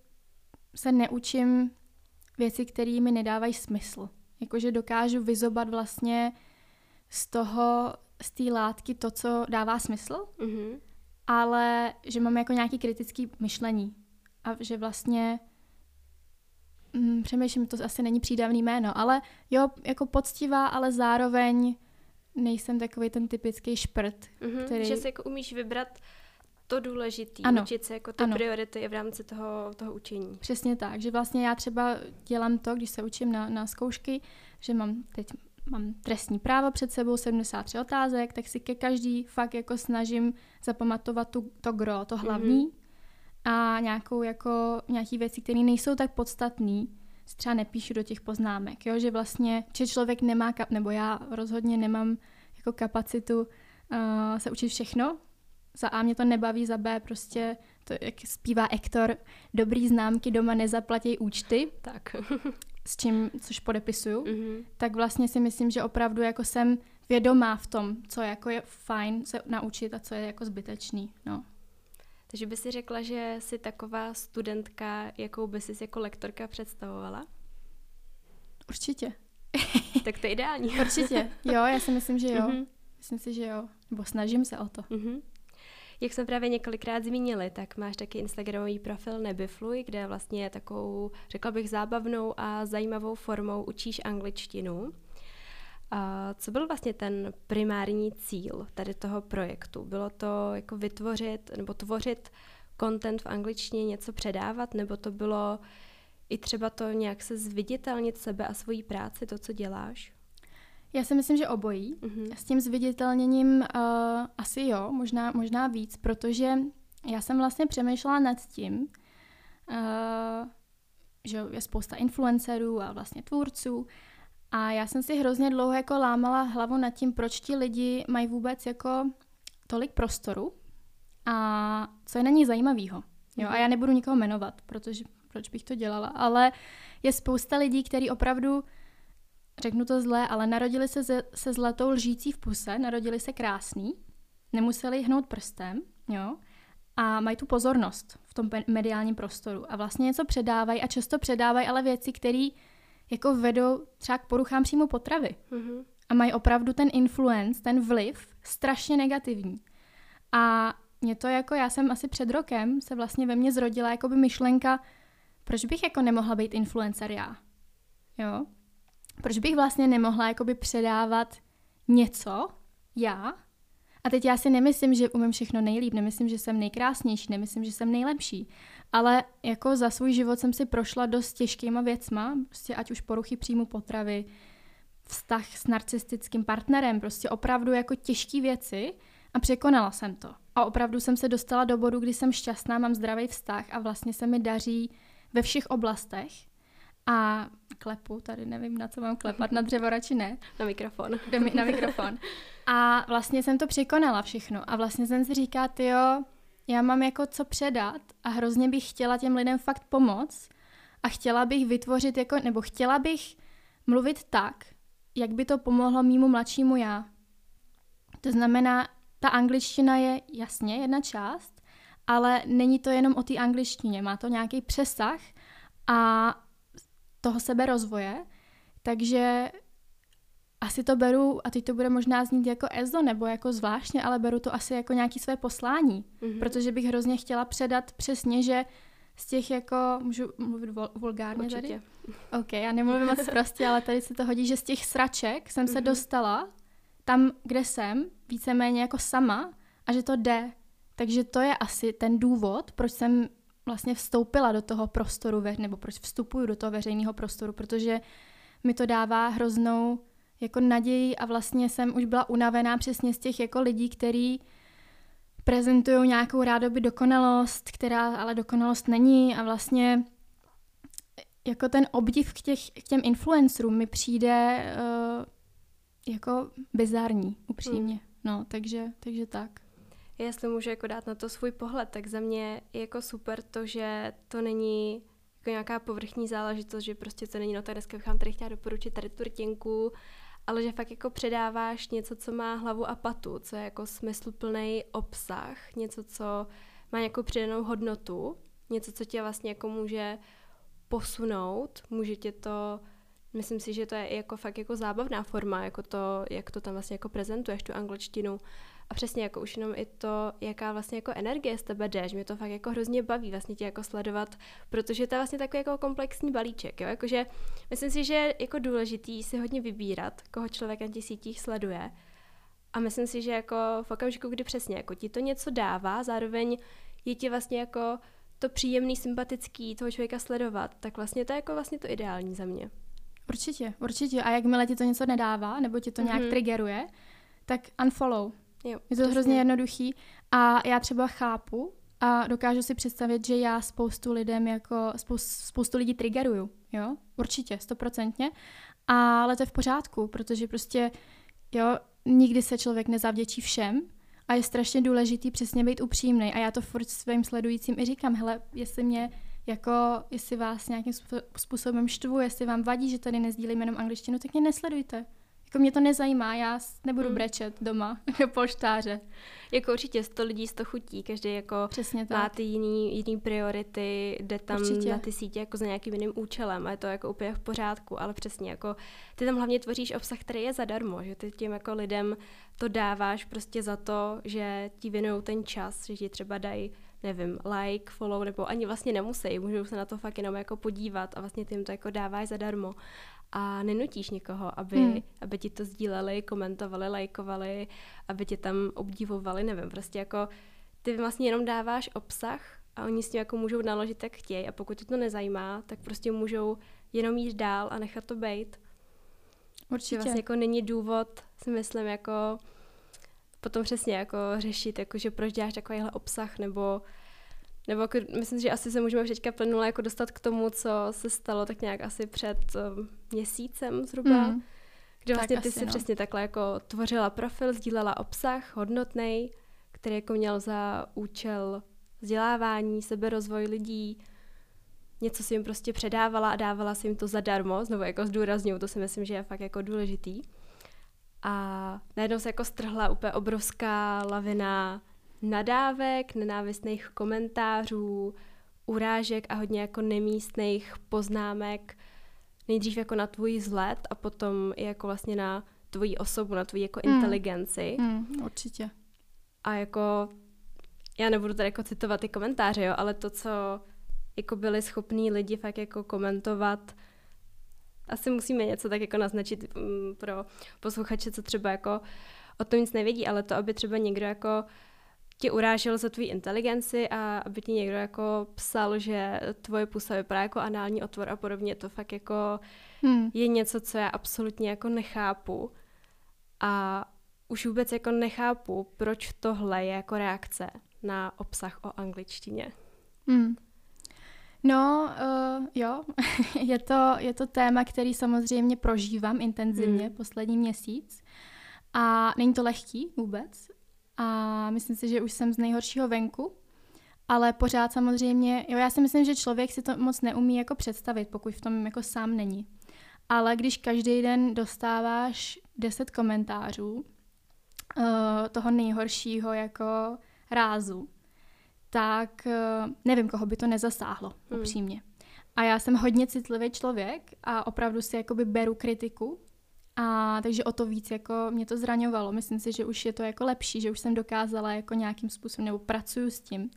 B: se neučím věci, které mi nedávají smysl. Jakože dokážu vyzobat vlastně z toho, z té látky to, co dává smysl, mm-hmm. ale že mám jako nějaký kritický myšlení a že vlastně hm, přemýšlím, to asi není přídavný jméno, ale jo, jako poctivá, ale zároveň nejsem takový ten typický šprt,
A: mm-hmm, který... Že si jako umíš vybrat to důležité, ano. učit se jako ty ano. priority v rámci toho, toho učení.
B: Přesně tak, že vlastně já třeba dělám to, když se učím na, na zkoušky, že mám teď mám trestní právo před sebou, 73 otázek, tak si ke každý fakt jako snažím zapamatovat tu, to gro, to hlavní, mm-hmm a nějakou jako, nějaký věci, které nejsou tak podstatné, třeba nepíšu do těch poznámek, jo? že vlastně, že člověk nemá, kap, nebo já rozhodně nemám jako kapacitu uh, se učit všechno, za A mě to nebaví, za B prostě to jak zpívá Ektor, dobrý známky doma nezaplatí účty.
A: Tak.
B: s čím, což podepisuju, mm-hmm. tak vlastně si myslím, že opravdu jako jsem vědomá v tom, co jako je fajn se naučit a co je jako zbytečný, no.
A: Takže by si řekla, že jsi taková studentka, jakou by si jako lektorka představovala?
B: Určitě.
A: tak to je ideální.
B: Určitě. Jo, já si myslím, že jo. Mm-hmm. Myslím si, že jo. Nebo snažím se o to. Mm-hmm.
A: Jak jsme právě několikrát zmínili, tak máš taky Instagramový profil Nebifluj, kde vlastně takovou, řekla bych, zábavnou a zajímavou formou učíš angličtinu. A co byl vlastně ten primární cíl tady toho projektu? Bylo to jako vytvořit nebo tvořit content v angličtině, něco předávat, nebo to bylo i třeba to nějak se zviditelnit sebe a svoji práci, to, co děláš?
B: Já si myslím, že obojí. Mm-hmm. S tím zviditelněním uh, asi jo, možná, možná víc, protože já jsem vlastně přemýšlela nad tím, uh, že je spousta influencerů a vlastně tvůrců a já jsem si hrozně dlouho jako lámala hlavu nad tím, proč ti lidi mají vůbec jako tolik prostoru a co je na ní zajímavého. Jo, a já nebudu nikoho jmenovat, protože proč bych to dělala, ale je spousta lidí, kteří opravdu řeknu to zlé, ale narodili se se, se zlatou lžící v puse, narodili se krásný, nemuseli hnout prstem, jo, a mají tu pozornost v tom mediálním prostoru a vlastně něco předávají a často předávají ale věci, které jako vedou třeba k poruchám přímo potravy. Mm-hmm. A mají opravdu ten influence, ten vliv strašně negativní. A mě to jako, já jsem asi před rokem se vlastně ve mně zrodila jako by myšlenka, proč bych jako nemohla být influencer já? Jo? proč bych vlastně nemohla jakoby předávat něco, já, a teď já si nemyslím, že umím všechno nejlíp, nemyslím, že jsem nejkrásnější, nemyslím, že jsem nejlepší, ale jako za svůj život jsem si prošla dost těžkýma věcma, prostě ať už poruchy příjmu potravy, vztah s narcistickým partnerem, prostě opravdu jako těžké věci a překonala jsem to. A opravdu jsem se dostala do bodu, kdy jsem šťastná, mám zdravý vztah a vlastně se mi daří ve všech oblastech a klepu, tady nevím, na co mám klepat, na dřevo radši ne.
A: Na mikrofon.
B: mi, na mikrofon. A vlastně jsem to překonala všechno a vlastně jsem si říká, jo, já mám jako co předat a hrozně bych chtěla těm lidem fakt pomoct a chtěla bych vytvořit jako, nebo chtěla bych mluvit tak, jak by to pomohlo mýmu mladšímu já. To znamená, ta angličtina je jasně jedna část, ale není to jenom o té angličtině, má to nějaký přesah a toho seberozvoje, takže asi to beru, a teď to bude možná znít jako EZO nebo jako zvláštně, ale beru to asi jako nějaké své poslání, mm-hmm. protože bych hrozně chtěla předat přesně, že z těch jako, můžu mluvit vul, vulgárně
A: Určitě.
B: tady? OK, já nemluvím moc prostě, ale tady se to hodí, že z těch sraček jsem mm-hmm. se mhm. dostala tam, kde jsem, víceméně jako sama a že to jde. Takže to je asi ten důvod, proč jsem vlastně vstoupila do toho prostoru, nebo proč vstupuju do toho veřejného prostoru, protože mi to dává hroznou jako naději a vlastně jsem už byla unavená přesně z těch jako lidí, kteří prezentují nějakou rádoby dokonalost, která ale dokonalost není a vlastně jako ten obdiv k, těch, k těm influencerům mi přijde uh, jako bizarní, upřímně. Hmm. No, takže, takže tak
A: jestli můžu jako dát na to svůj pohled, tak za mě je jako super to, že to není jako nějaká povrchní záležitost, že prostě to není, no tak dneska bych vám tady chtěla doporučit tady tu rtěnku, ale že fakt jako předáváš něco, co má hlavu a patu, co je jako smysluplný obsah, něco, co má nějakou přidanou hodnotu, něco, co tě vlastně jako může posunout, může tě to, myslím si, že to je jako fakt jako zábavná forma, jako to, jak to tam vlastně jako prezentuješ, tu angličtinu, a přesně jako už jenom i to, jaká vlastně jako energie z tebe jde, že mě to fakt jako hrozně baví vlastně tě jako sledovat, protože to je vlastně takový jako komplexní balíček, jo, jakože myslím si, že je jako důležitý si hodně vybírat, koho člověk na těch sítích sleduje a myslím si, že jako v okamžiku, kdy přesně jako ti to něco dává, zároveň je ti vlastně jako to příjemný, sympatický toho člověka sledovat, tak vlastně to je jako vlastně to ideální za mě.
B: Určitě, určitě. A jakmile ti to něco nedává, nebo ti to nějak mm-hmm. triggeruje, tak unfollow. Jo, je to hrozně jednoduchý a já třeba chápu a dokážu si představit, že já spoustu lidem jako spoustu, spoustu lidí triggeruju, jo, určitě, stoprocentně, ale to je v pořádku, protože prostě, jo, nikdy se člověk nezavděčí všem A je strašně důležitý přesně být upřímný. A já to furt svým sledujícím i říkám, hele, jestli mě jako, jestli vás nějakým způsobem štvu, jestli vám vadí, že tady nezdílím jenom angličtinu, tak mě nesledujte. Jako mě to nezajímá, já nebudu hmm. brečet doma jako polštáře.
A: Jako určitě sto lidí sto chutí, každý jako Přesně tak. má ty jiný, jiný priority, jde tam určitě. na ty sítě jako za nějakým jiným účelem a je to jako úplně v pořádku, ale přesně jako ty tam hlavně tvoříš obsah, který je zadarmo, že ty tím jako lidem to dáváš prostě za to, že ti věnují ten čas, že ti třeba dají nevím, like, follow, nebo ani vlastně nemusí, můžou se na to fakt jenom jako podívat a vlastně jim to jako dáváš zadarmo a nenutíš někoho, aby, hmm. aby ti to sdíleli, komentovali, lajkovali, aby tě tam obdivovali, nevím, prostě jako ty vlastně jenom dáváš obsah a oni s tím jako můžou naložit, jak chtějí a pokud tě to nezajímá, tak prostě můžou jenom jít dál a nechat to být. Určitě. Vlastně jako není důvod, si myslím, jako potom přesně jako řešit, jako že proč děláš takovýhle obsah, nebo nebo jako, myslím, že asi se můžeme teďka plnule jako dostat k tomu, co se stalo tak nějak asi před uh, měsícem zhruba. Mm. Kde vlastně tak ty si no. přesně takhle jako tvořila profil, sdílela obsah hodnotný, který jako měl za účel vzdělávání, seberozvoj lidí, něco si jim prostě předávala a dávala si jim to zadarmo, znovu jako zdůrazňuju, to si myslím, že je fakt jako důležitý. A najednou se jako strhla úplně obrovská lavina nadávek, nenávistných komentářů, urážek a hodně jako nemístných poznámek, nejdřív jako na tvůj vzhled a potom i jako vlastně na tvoji osobu, na tvoji jako mm. inteligenci.
B: Mm, určitě.
A: A jako, já nebudu tady jako citovat ty komentáře, jo, ale to, co jako byli schopní lidi fakt jako komentovat, asi musíme něco tak jako naznačit um, pro posluchače, co třeba jako o tom nic nevědí, ale to, aby třeba někdo jako tě urážel za tvůj inteligenci a aby ti někdo jako psal, že tvoje pusa vypadá jako anální otvor a podobně, to fakt jako hmm. je něco, co já absolutně jako nechápu. A už vůbec jako nechápu, proč tohle je jako reakce na obsah o angličtině.
B: Hmm. No, uh, jo, je to, je to téma, který samozřejmě prožívám intenzivně hmm. poslední měsíc. A není to lehký vůbec a myslím si, že už jsem z nejhoršího venku, ale pořád samozřejmě, jo, já si myslím, že člověk si to moc neumí jako představit, pokud v tom jako sám není. Ale když každý den dostáváš 10 komentářů uh, toho nejhoršího jako rázu, tak uh, nevím, koho by to nezasáhlo, hmm. upřímně. A já jsem hodně citlivý člověk a opravdu si jakoby beru kritiku a takže o to víc jako mě to zraňovalo. Myslím si, že už je to jako lepší, že už jsem dokázala jako nějakým způsobem, nebo pracuju s tím.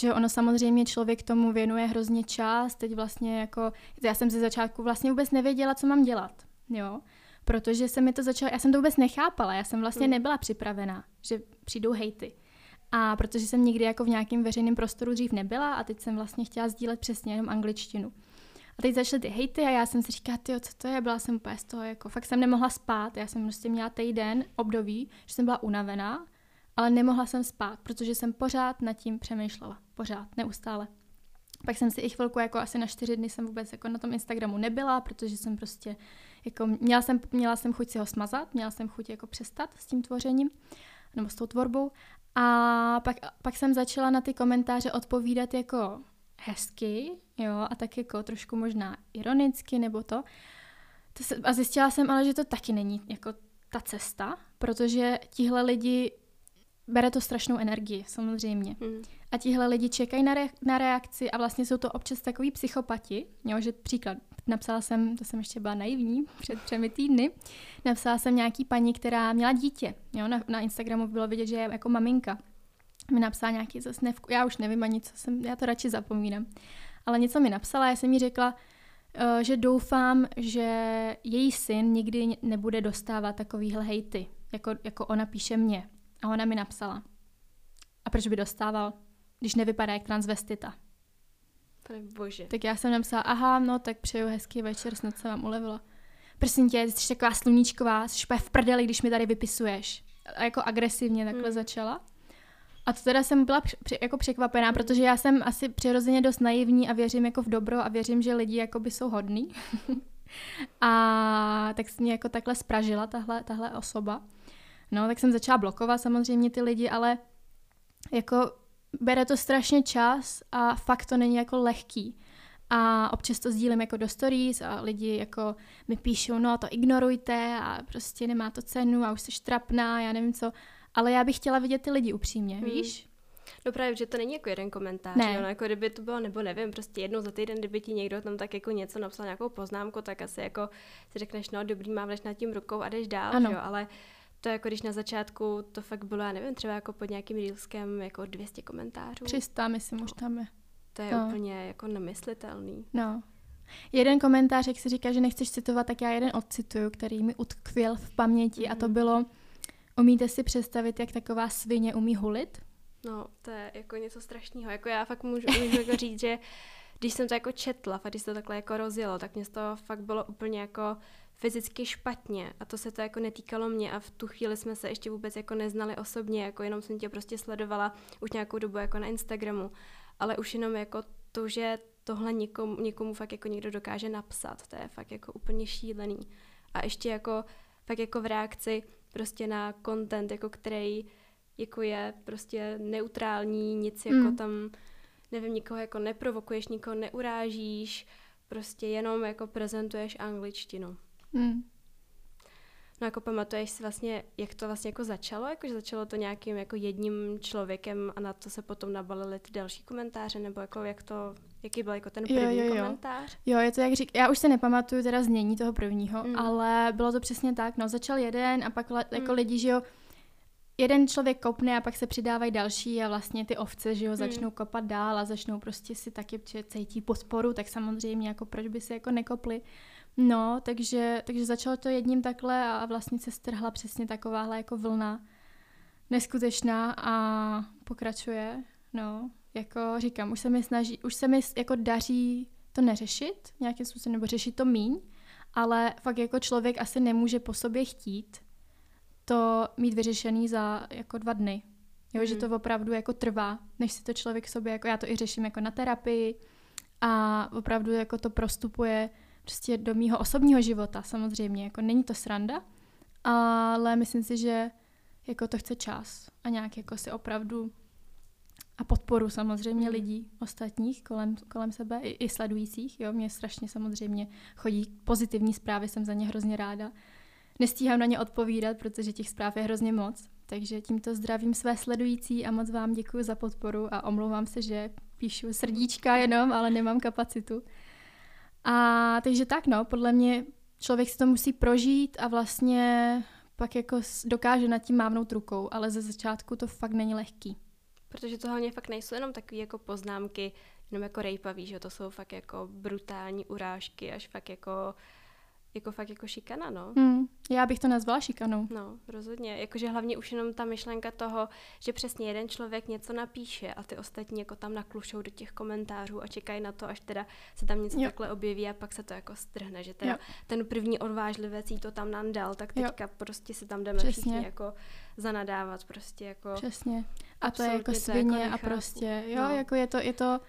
B: Že ono samozřejmě člověk tomu věnuje hrozně čas, teď vlastně jako, já jsem ze začátku vlastně vůbec nevěděla, co mám dělat, jo. Protože se mi to začalo, já jsem to vůbec nechápala, já jsem vlastně hmm. nebyla připravená, že přijdou hejty. A protože jsem nikdy jako v nějakém veřejném prostoru dřív nebyla a teď jsem vlastně chtěla sdílet přesně jenom angličtinu. A teď začaly ty hejty a já jsem si říkala, ty, co to je, byla jsem úplně z toho, jako fakt jsem nemohla spát, já jsem prostě měla týden období, že jsem byla unavená, ale nemohla jsem spát, protože jsem pořád nad tím přemýšlela, pořád, neustále. Pak jsem si i chvilku, jako asi na čtyři dny jsem vůbec jako na tom Instagramu nebyla, protože jsem prostě, jako měla jsem, měla jsem chuť si ho smazat, měla jsem chuť jako přestat s tím tvořením, nebo s tou tvorbou. A pak, pak jsem začala na ty komentáře odpovídat jako hezky, jo, a tak jako trošku možná ironicky nebo to. to se, a zjistila jsem ale, že to taky není jako ta cesta, protože tihle lidi bere to strašnou energii, samozřejmě. Hmm. A tihle lidi čekají na, re- na reakci a vlastně jsou to občas takový psychopati, jo, že příklad, napsala jsem, to jsem ještě byla naivní, před třemi týdny, napsala jsem nějaký paní, která měla dítě, jo, na, na Instagramu bylo vidět, že je jako maminka mi napsala nějaký zase já už nevím ani, co jsem, já to radši zapomínám. Ale něco mi napsala, já jsem jí řekla, uh, že doufám, že její syn nikdy nebude dostávat takovýhle hejty, jako, jako ona píše mě. A ona mi napsala. A proč by dostával, když nevypadá jak transvestita?
A: Pane bože.
B: Tak já jsem napsala, aha, no tak přeju hezký večer, snad se vám ulevilo. Prosím tě, jsi taková sluníčková, jsi v prdeli, když mi tady vypisuješ. A jako agresivně takhle hmm. začala. A to teda jsem byla při, jako překvapená, protože já jsem asi přirozeně dost naivní a věřím jako v dobro a věřím, že lidi jako by jsou hodní. a tak mě jako takhle spražila tahle, tahle osoba. No, tak jsem začala blokovat samozřejmě ty lidi, ale jako bere to strašně čas a fakt to není jako lehký. A občas to sdílím jako do stories a lidi jako mi píšou, no to ignorujte a prostě nemá to cenu a už jsi trapná, já nevím co. Ale já bych chtěla vidět ty lidi upřímně, hmm. víš?
A: No právě, že to není jako jeden komentář,
B: Ne.
A: no, jako kdyby to bylo, nebo nevím, prostě jednou za týden, kdyby ti někdo tam tak jako něco napsal, nějakou poznámku, tak asi jako si řekneš, no dobrý, mávneš nad tím rukou a jdeš dál,
B: Ano.
A: jo, ale to jako když na začátku to fakt bylo, já nevím, třeba jako pod nějakým reelskem jako 200 komentářů,
B: 300, myslím, už tam je.
A: to je
B: no.
A: úplně jako nemyslitelný.
B: No. Jeden komentář, jak si říká, že nechceš citovat, tak já jeden odcituju, který mi utkvěl v paměti mm-hmm. a to
A: Mhm.
B: bylo, umíte si představit, jak taková svině umí hulit?
A: No, to je jako něco strašného. Jako já fakt můžu, můžu jako říct, že když jsem to jako četla, fakt když se to takhle jako rozjelo, tak mě toho fakt bylo úplně jako fyzicky špatně a to se to jako netýkalo mě a v tu chvíli jsme se ještě vůbec jako neznali osobně, jako jenom jsem tě prostě sledovala už nějakou dobu jako na Instagramu, ale už jenom jako to, že tohle někomu, někomu fakt jako někdo dokáže napsat, to je fakt jako úplně šílený. A ještě jako fakt jako v reakci prostě na content, jako který jako je prostě neutrální, nic jako
B: Mm.
A: tam, nevím, nikoho jako neprovokuješ, nikoho neurážíš, prostě jenom jako prezentuješ angličtinu.
B: Hmm.
A: No jako pamatuješ si vlastně, jak to vlastně jako začalo? Jako, že začalo to nějakým jako jedním člověkem a na to se potom nabalily ty další komentáře, nebo jako jak to, jaký byl jako ten
B: Jo,
A: první
B: jo, jo.
A: komentář?
B: Jo, je to jak řík, já už se nepamatuju teda znění toho prvního,
A: Mm.
B: mm. ale bylo to přesně tak, no začal jeden a pak le, jako
A: Mm.
B: lidi, že jo, jeden člověk kopne a pak se přidávají další a vlastně ty ovce, že jo, začnou kopat dál a začnou prostě si taky že cítí podporu, tak samozřejmě jako proč by si jako nekopli. No, takže, takže začalo to jedním takhle a vlastně se strhla přesně takováhle jako vlna neskutečná a pokračuje, no, jako říkám, už se mi snaží, už se mi jako daří to neřešit nějakým způsobem, nebo řešit to míň, ale fakt jako člověk asi nemůže po sobě chtít to mít vyřešený za jako dva dny. Jo, že
A: Mhm.
B: to opravdu jako trvá, než si to člověk sobě, jako já to i řeším jako na terapii a opravdu jako to prostupuje prostě do mýho osobního života samozřejmě, jako není to sranda, ale myslím si, že jako to chce čas a nějak jako si opravdu a podporu samozřejmě
A: Mhm.
B: lidí ostatních kolem, kolem sebe, i, i sledujících, jo, mě strašně samozřejmě chodí pozitivní zprávy, jsem za ně hrozně ráda. Nestíhám na ně odpovídat, protože těch zpráv je hrozně moc, takže tímto zdravím své sledující a moc vám děkuji za podporu a omlouvám se, že píšu srdíčka jenom, ale nemám kapacitu. A takže tak no, podle mě člověk si to musí prožít a vlastně pak jako dokáže nad tím mávnout rukou, ale ze začátku to fakt není lehký.
A: Protože to hlavně fakt nejsou jenom takové jako poznámky, jenom jako rejpavý, že to jsou fakt jako brutální urážky, až fakt jako, jako fakt jako šikana, no.
B: Hmm, já bych to nazvala šikanou.
A: No, rozhodně. Jakože hlavně už jenom ta myšlenka toho, že přesně jeden člověk něco napíše a ty ostatní jako tam naklušou do těch komentářů a čekají na to, až teda se tam něco
B: Jo.
A: takhle objeví a pak se to jako strhne, že teda
B: Jo.
A: ten první odvážlivec jí to tam nandal, tak
B: Jo.
A: teďka prostě si tam jdeme
B: Přesně.
A: všichni jako zanadávat prostě jako.
B: Přesně. A to je jako
A: jako
B: svině a
A: nechápu.
B: prostě, jo,
A: No.
B: jako je to, je to,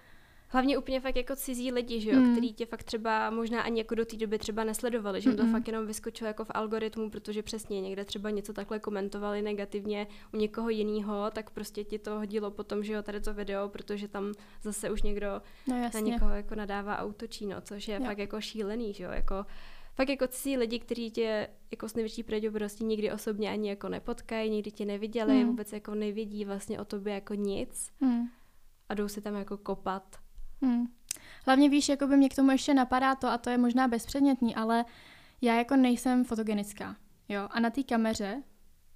A: Hlavně úplně fakt jako cizí lidi, že jo,
B: Mm.
A: který tě fakt třeba možná ani jako do té doby třeba nesledovali, že jim to fakt jenom vyskočilo jako v algoritmu, protože přesně někde třeba něco takhle komentovali negativně u někoho jiného, tak prostě ti to hodilo potom, že jo, tady to video, protože tam zase už někdo
B: no
A: na někoho jako nadává a útočí, no, což je
B: Jo.
A: fakt jako šílený, že jo, jako fakt jako cizí lidi, kteří tě jako s největší pravděpodobností nikdy osobně ani jako nepotkají, nikdy tě neviděli,
B: Mm.
A: vůbec jako nevědí vlastně o tobě jako nic
B: Hmm.
A: a jdou si tam jako kopat.
B: Hmm. Hlavně víš, jako by mě k tomu ještě napadá to, a to je možná bezpředmětný, ale já jako nejsem fotogenická, jo, a na té kameře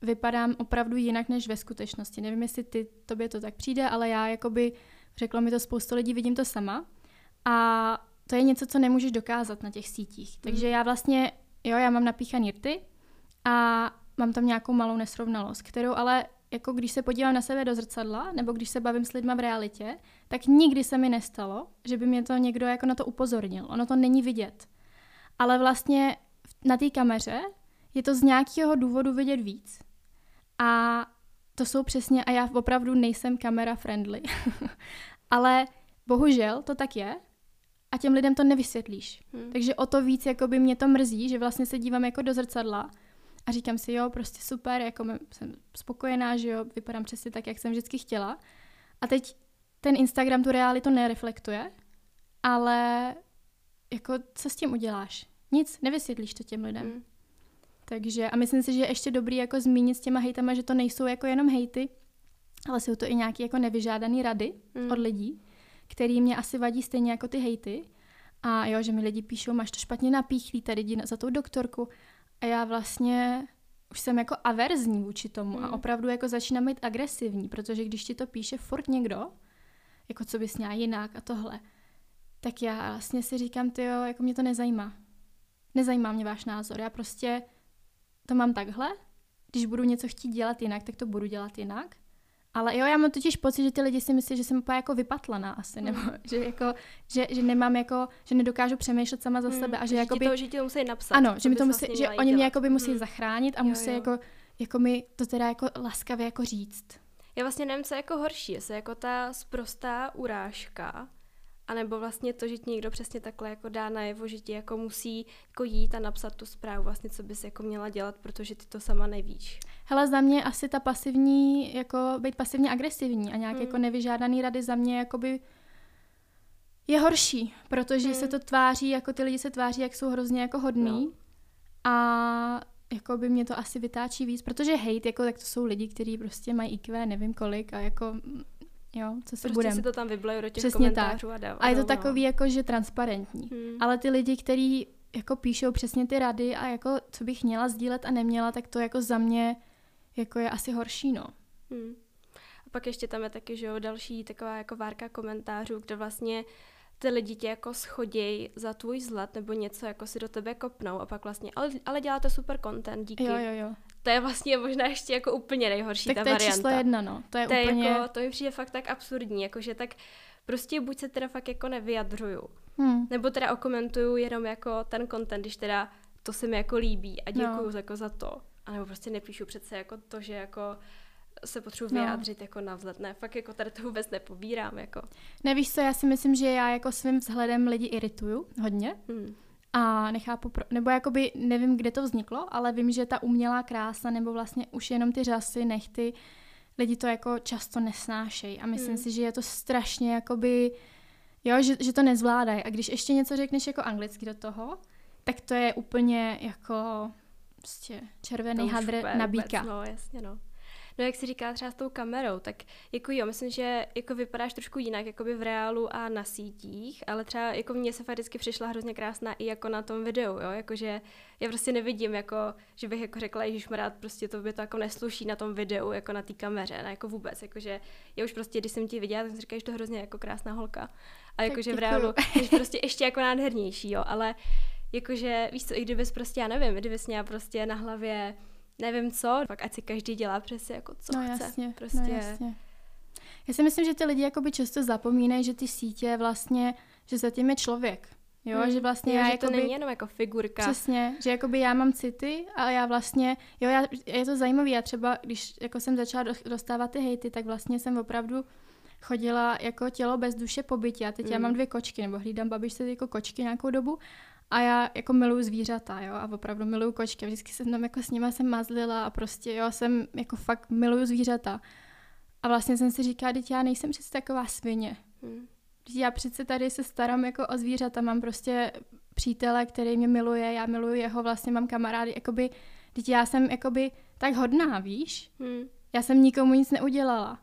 B: vypadám opravdu jinak než ve skutečnosti. Nevím, jestli ty, tobě to tak přijde, ale já jakoby, řeklo mi to spoustu lidí, vidím to sama a to je něco, co nemůžeš dokázat na těch sítích. Takže já vlastně, jo, já mám napíchaný rty a mám tam nějakou malou nesrovnalost, kterou ale jako když se podívám na sebe do zrcadla, nebo když se bavím s lidma v realitě, tak nikdy se mi nestalo, že by mě to někdo jako na to upozornil. Ono to není vidět. Ale vlastně na té kameře je to z nějakého důvodu vidět víc. A to jsou přesně, a já opravdu nejsem kamera friendly, ale bohužel to tak je a těm lidem to nevysvětlíš.
A: Hm.
B: Takže o to víc jako by mě to mrzí, že vlastně se dívám jako do zrcadla A říkám si, jo, prostě super, jako jsem spokojená, že jo, vypadám přesně tak, jak jsem vždycky chtěla. A teď ten Instagram tu realitu nereflektuje, ale jako co s tím uděláš? Nic, nevysvětlíš to těm lidem. Mm. Takže a myslím si, že je ještě dobrý jako zmínit s těma hejtama, že to nejsou jako jenom hejty, ale jsou to i nějaké jako nevyžádané rady mm. od lidí, který mě asi vadí stejně jako ty hejty. A jo, že mi lidi píšou, máš to špatně napíchlý, tady jdi za tou doktorku. A já vlastně už jsem jako averzní vůči tomu mm. a opravdu jako začínám být agresivní, protože když ti to píše furt někdo, jako co bys měla jinak a tohle, tak já vlastně si říkám, ty jo, jako mě to nezajímá. Nezajímá mě váš názor. Já prostě to mám takhle, když budu něco chtít dělat jinak, tak to budu dělat jinak. Ale jo, já mám totiž pocit, že ty lidi si myslí, že jsem úplně jako vypatlaná asi, nebo mm. že, jako, že, že nemám jako, že nedokážu přemýšlet sama za mm. sebe a že,
A: že
B: jakoby...
A: To, že ti to musí napsat.
B: Ano, že, mi to musí, vlastně že oni mě jakoby musí mm. zachránit a jo, musí jo. jako, jako mi to teda jako laskavě jako říct.
A: Já vlastně nevím, co je jako horší, jestli jako ta sprostá urážka, a nebo vlastně to, že ti někdo přesně takhle jako dá najevo, že ti jako musí jako jít a napsat tu zprávu, vlastně co bys jako měla dělat, protože ty to sama nevíš.
B: Hele, za mě asi ta pasivní, jako být pasivně agresivní a nějak hmm. jako nevyžádaný rady za mě jakoby je horší, protože hmm. se to tváří, jako ty lidi se tváří, jak jsou hrozně jako hodný no. a jako by mě to asi vytáčí víc, protože hate, jako tak to jsou lidi, kteří prostě mají IQ, nevím kolik a jako jo, co se
A: prostě si to tam vyblejí do těch Přesně komentářů
B: tak.
A: a dál.
B: A je to no. takový jako, že transparentní. Hmm. Ale ty lidi, kteří jako píšou přesně ty rady a jako co bych měla sdílet a neměla, tak to jako za mě jako je asi horší, no.
A: Hmm. A pak ještě tam je taky, že jo, další taková jako várka komentářů, kde vlastně ty lidi tě jako schoděj za tvůj zlat nebo něco jako si do tebe kopnou a pak vlastně, ale, ale děláte super content, díky.
B: Jo, jo, jo.
A: To je vlastně možná ještě jako úplně nejhorší
B: tak
A: ta
B: to je
A: varianta.
B: číslo jedna, no. To je,
A: to je
B: úplně...
A: Jako, to mi přijde fakt tak absurdní, jakože tak prostě buď se teda fakt jako nevyjadřuju,
B: hmm.
A: nebo teda okomentuju jenom jako ten content, když teda to se mi jako líbí a děkuju no. jako za to. A nebo prostě nepíšu přece jako to, že jako se potřebuji no. vyjádřit jako na vzhled. Ne, fakt jako tady to vůbec nepobírám. Jako.
B: Nevíš co, já si myslím, že já jako svým vzhledem lidi irituju hodně.
A: Hmm.
B: A nechápu, pro, nebo jakoby nevím, kde to vzniklo, ale vím, že ta umělá krása, nebo vlastně už jenom ty řasy, nechty, lidi to jako často nesnášejí. A myslím hmm. si, že je to strašně jakoby, jo, že, že to nezvládají. A když ještě něco řekneš jako anglicky do toho, tak to je úplně jako prostě červený hadr na bíka.
A: no, jasně, no. No jak si říká třeba s tou kamerou, tak jako jo, myslím, že jako vypadáš trošku jinak, jako by v reálu a na sítích, ale třeba jako mně se fakt vždycky přišla hrozně krásná i jako na tom videu, jo, jakože já prostě nevidím, jako, že bych jako řekla, že rád prostě to by to jako nesluší na tom videu, jako na té kameře, ne, jako vůbec, jakože já už prostě, když jsem ti viděla, tak jsem říkala, že to hrozně jako krásná holka. A jakože v reálu je prostě ještě jako nádhernější, jo, ale jakože víš co, i kdybys prostě, já nevím, kdybys měla prostě na hlavě nevím co, pak ať si každý dělá přesně jako co
B: no,
A: chce.
B: Jasně,
A: prostě.
B: No, jasně. Já si myslím, že ty lidi jakoby často zapomínají, že ty sítě vlastně, že zatím je člověk. Jo, hmm. že vlastně
A: jo,
B: já
A: že
B: jakoby,
A: to není jenom jako figurka.
B: Přesně, že jakoby já mám city, ale já vlastně, jo, já, je to zajímavé, já třeba, když jako jsem začala dostávat ty hejty, tak vlastně jsem opravdu chodila jako tělo bez duše po bytě a teď hmm. já mám dvě kočky, nebo hlídám babičce jako kočky nějakou dobu a já jako miluju zvířata, jo, a opravdu miluju kočky. Vždycky jsem tam jako s nima jsem mazlila a prostě, jo, jsem jako fakt miluju zvířata. A vlastně jsem si říkala, teď já nejsem přece taková svině. Hmm. Já přece tady se starám jako o zvířata, mám prostě přítele, který mě miluje, já miluju jeho, vlastně mám kamarády, jakoby, teď já jsem jakoby tak hodná, víš?
A: Hmm.
B: Já jsem nikomu nic neudělala.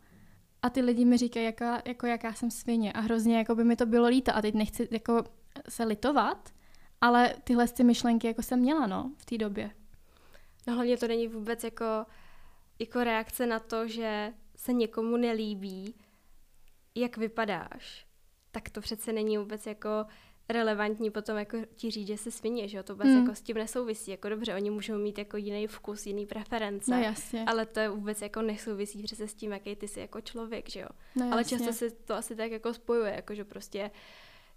B: A ty lidi mi říkají, jaká, jako jaká jsem svině a hrozně jako by mi to bylo líto a teď nechci jako se litovat, ale tyhle ty myšlenky jako jsem měla, no, v té době.
A: No hlavně to není vůbec jako, jako reakce na to, že se někomu nelíbí, jak vypadáš. Tak to přece není vůbec jako relevantní potom jako ti říct, že se svině, že jo, to vůbec mm. jako s tím nesouvisí, jako dobře, oni můžou mít jako jiný vkus, jiný preference,
B: no, jasně.
A: ale to je vůbec jako nesouvisí přece s tím, jaký ty jsi jako člověk, že jo.
B: No,
A: ale často se to asi tak jako spojuje, jako že prostě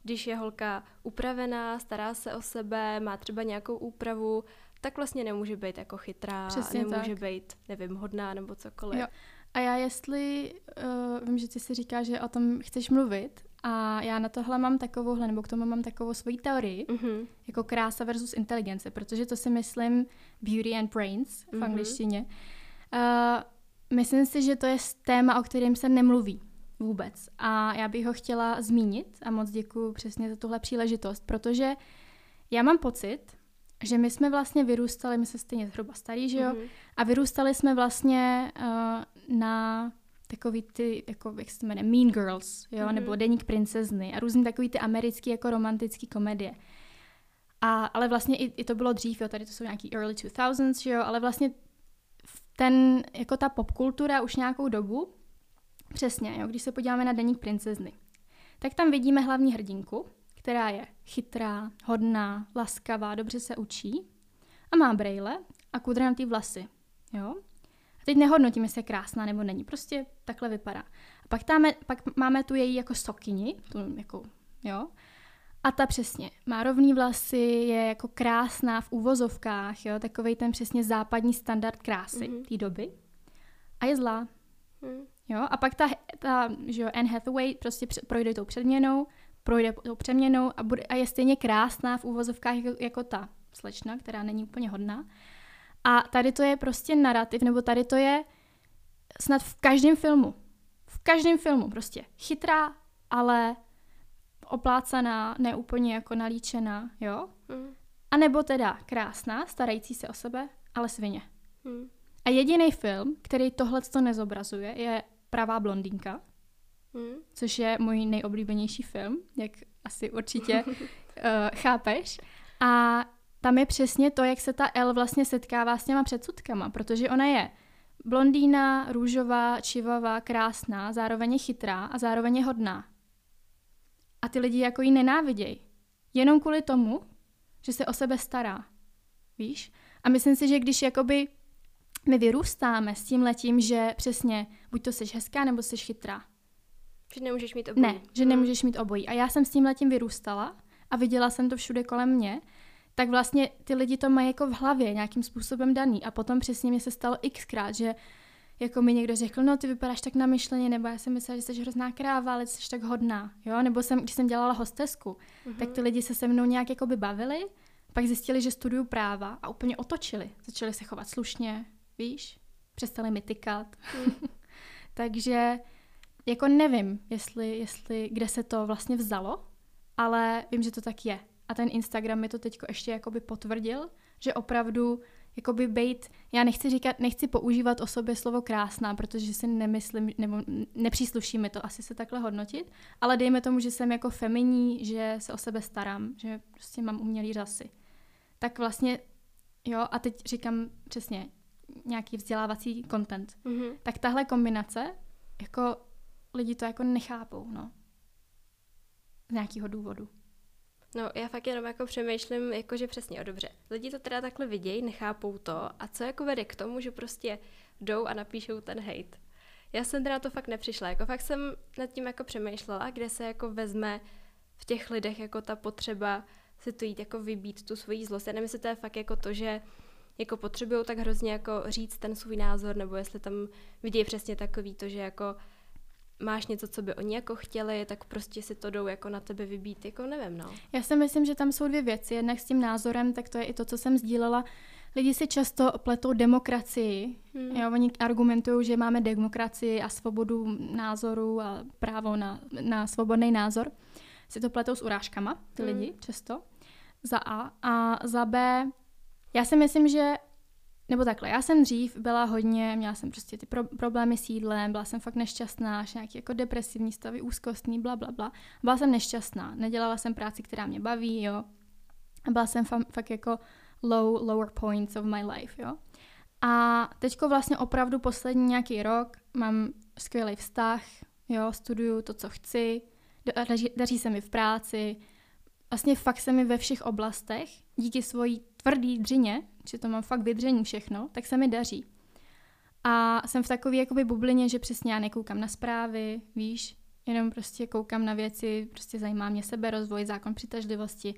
A: když je holka upravená, stará se o sebe, má třeba nějakou úpravu, tak vlastně nemůže být jako chytrá,
B: Přesně
A: nemůže
B: tak.
A: být, nevím, hodná nebo cokoliv.
B: Jo. A já jestli, uh, vím, že ty si říká, že o tom chceš mluvit, A já na tohle mám takovouhle, nebo k tomu mám takovou svoji teorii,
A: Mm-hmm.
B: jako krása versus inteligence, protože to si myslím beauty and brains v
A: Mhm.
B: angličtině. Uh, myslím si, že to je téma, o kterém se nemluví vůbec. A já bych ho chtěla zmínit a moc děkuji přesně za tuhle příležitost, protože já mám pocit, že my jsme vlastně vyrůstali, my jsme stejně zhruba starý, že jo,
A: Mhm.
B: a vyrůstali jsme vlastně uh, na takový ty, jako, jak se to jmenuje, Mean Girls, jo,
A: Mhm.
B: nebo Deník princezny a různý takový ty americký jako romantický komedie. A, ale vlastně i, i to bylo dřív, jo, tady to jsou nějaký early 2000s, že jo, ale vlastně ten, jako ta popkultura už nějakou dobu, přesně, jo, když se podíváme na Deník princezny, tak tam vidíme hlavní hrdinku, která je chytrá, hodná, laskavá, dobře se učí a má brejle a kudrnatý vlasy, jo. A teď nehodnotím, jestli je krásná nebo není, prostě takhle vypadá. A pak, táme, pak máme tu její jako sokyni, tu jako, jo, a ta přesně má rovný vlasy, je jako krásná v úvozovkách, jo, takový ten přesně západní standard krásy
A: Mhm.
B: té doby. A je zlá,
A: Mhm.
B: Jo. A pak ta, ta že jo, Anne Hathaway prostě projde tou předměnou, projde tou přeměnou a, bude, a je stejně krásná v úvozovkách jako, jako ta slečna, která není úplně hodná. A tady to je prostě narrativ, nebo tady to je snad v každém filmu. V každém filmu prostě. Chytrá, ale oplácaná, neúplně jako nalíčená, jo?
A: Mhm.
B: A nebo teda krásná, starající se o sebe, ale svině.
A: Mhm.
B: A jediný film, který tohle to nezobrazuje, je Pravá blondýnka,
A: Mhm.
B: což je můj nejoblíbenější film, jak asi určitě uh, chápeš. A tam je přesně to, jak se ta L vlastně setkává s těma předsudkama, protože ona je blondýna, růžová, čivavá, krásná, zároveň je chytrá a zároveň je hodná. A ty lidi jako ji nenávidějí. Jenom kvůli tomu, že se o sebe stará. Víš? A myslím si, že když jakoby my vyrůstáme s tím letím, že přesně buď to jsi hezká, nebo jsi chytrá.
A: Že nemůžeš mít obojí.
B: Ne, že
A: Mhm.
B: nemůžeš mít obojí. A já jsem s tím letím vyrůstala a viděla jsem to všude kolem mě, tak vlastně ty lidi to mají jako v hlavě nějakým způsobem daný. A potom přesně mi se stalo xkrát, že jako mi někdo řekl, no ty vypadáš tak namyšleně, nebo já jsem myslela, že jsi hrozná kráva, ale jsi tak hodná, jo, nebo jsem, když jsem dělala hostesku,
A: Mhm.
B: tak ty lidi se se mnou nějak jako by bavili, pak zjistili, že studuju práva a úplně otočili. Začali se chovat slušně, víš, přestali mi tykat.
A: Mhm.
B: Takže jako nevím, jestli, jestli, kde se to vlastně vzalo, ale vím, že to tak je. A ten Instagram mi to teď ještě jakoby potvrdil, že opravdu jakoby bejt, já nechci říkat, nechci používat o sobě slovo krásná, protože si nemyslím, nebo nepřísluší mi to asi se takhle hodnotit, ale dejme tomu, že jsem jako feminí, že se o sebe starám, že prostě mám umělý řasy. Tak vlastně, jo, a teď říkám přesně nějaký vzdělávací content.
A: Mhm.
B: Tak tahle kombinace, jako lidi to jako nechápou, no. Z nějakého důvodu.
A: No, já fakt jenom jako přemýšlím, jakože přesně, o dobře. Lidi to teda takhle vidějí, nechápou to a co jako vede k tomu, že prostě jdou a napíšou ten hate. Já jsem teda to fakt nepřišla, jako fakt jsem nad tím jako přemýšlela, kde se jako vezme v těch lidech jako ta potřeba si to jít jako vybít tu svoji zlost. Já nevím, jestli to je fakt jako to, že jako potřebují tak hrozně jako říct ten svůj názor, nebo jestli tam vidějí přesně takový to, že jako máš něco, co by oni jako chtěli, tak prostě si to jdou jako na tebe vybít, jako nevím, no.
B: Já si myslím, že tam jsou dvě věci. Jednak s tím názorem, tak to je i to, co jsem sdílela. Lidi si často pletou demokracii.
A: Hmm.
B: Jo, oni argumentují, že máme demokracii a svobodu názoru a právo na, na svobodný názor. Si to pletou s urážkama, ty
A: Hmm.
B: lidi často. Za A. A za B, já si myslím, že nebo takhle, já jsem dřív byla hodně, měla jsem prostě ty pro, problémy s jídlem, byla jsem fakt nešťastná, až nějaký jako depresivní stavy, úzkostný, bla, bla, bla. Byla jsem nešťastná, nedělala jsem práci, která mě baví, jo. A byla jsem fa- fakt jako low, lower points of my life, jo. A teďko vlastně opravdu poslední nějaký rok mám skvělý vztah, jo, studuju to, co chci, daří, daří se mi v práci, vlastně fakt se mi ve všech oblastech, díky svojí tvrdý dřině, že to mám fakt vydření všechno, tak se mi daří. A jsem v takové jakoby bublině, že přesně já nekoukám na zprávy, víš, jenom prostě koukám na věci, prostě zajímá mě seberozvoj, zákon přitažlivosti.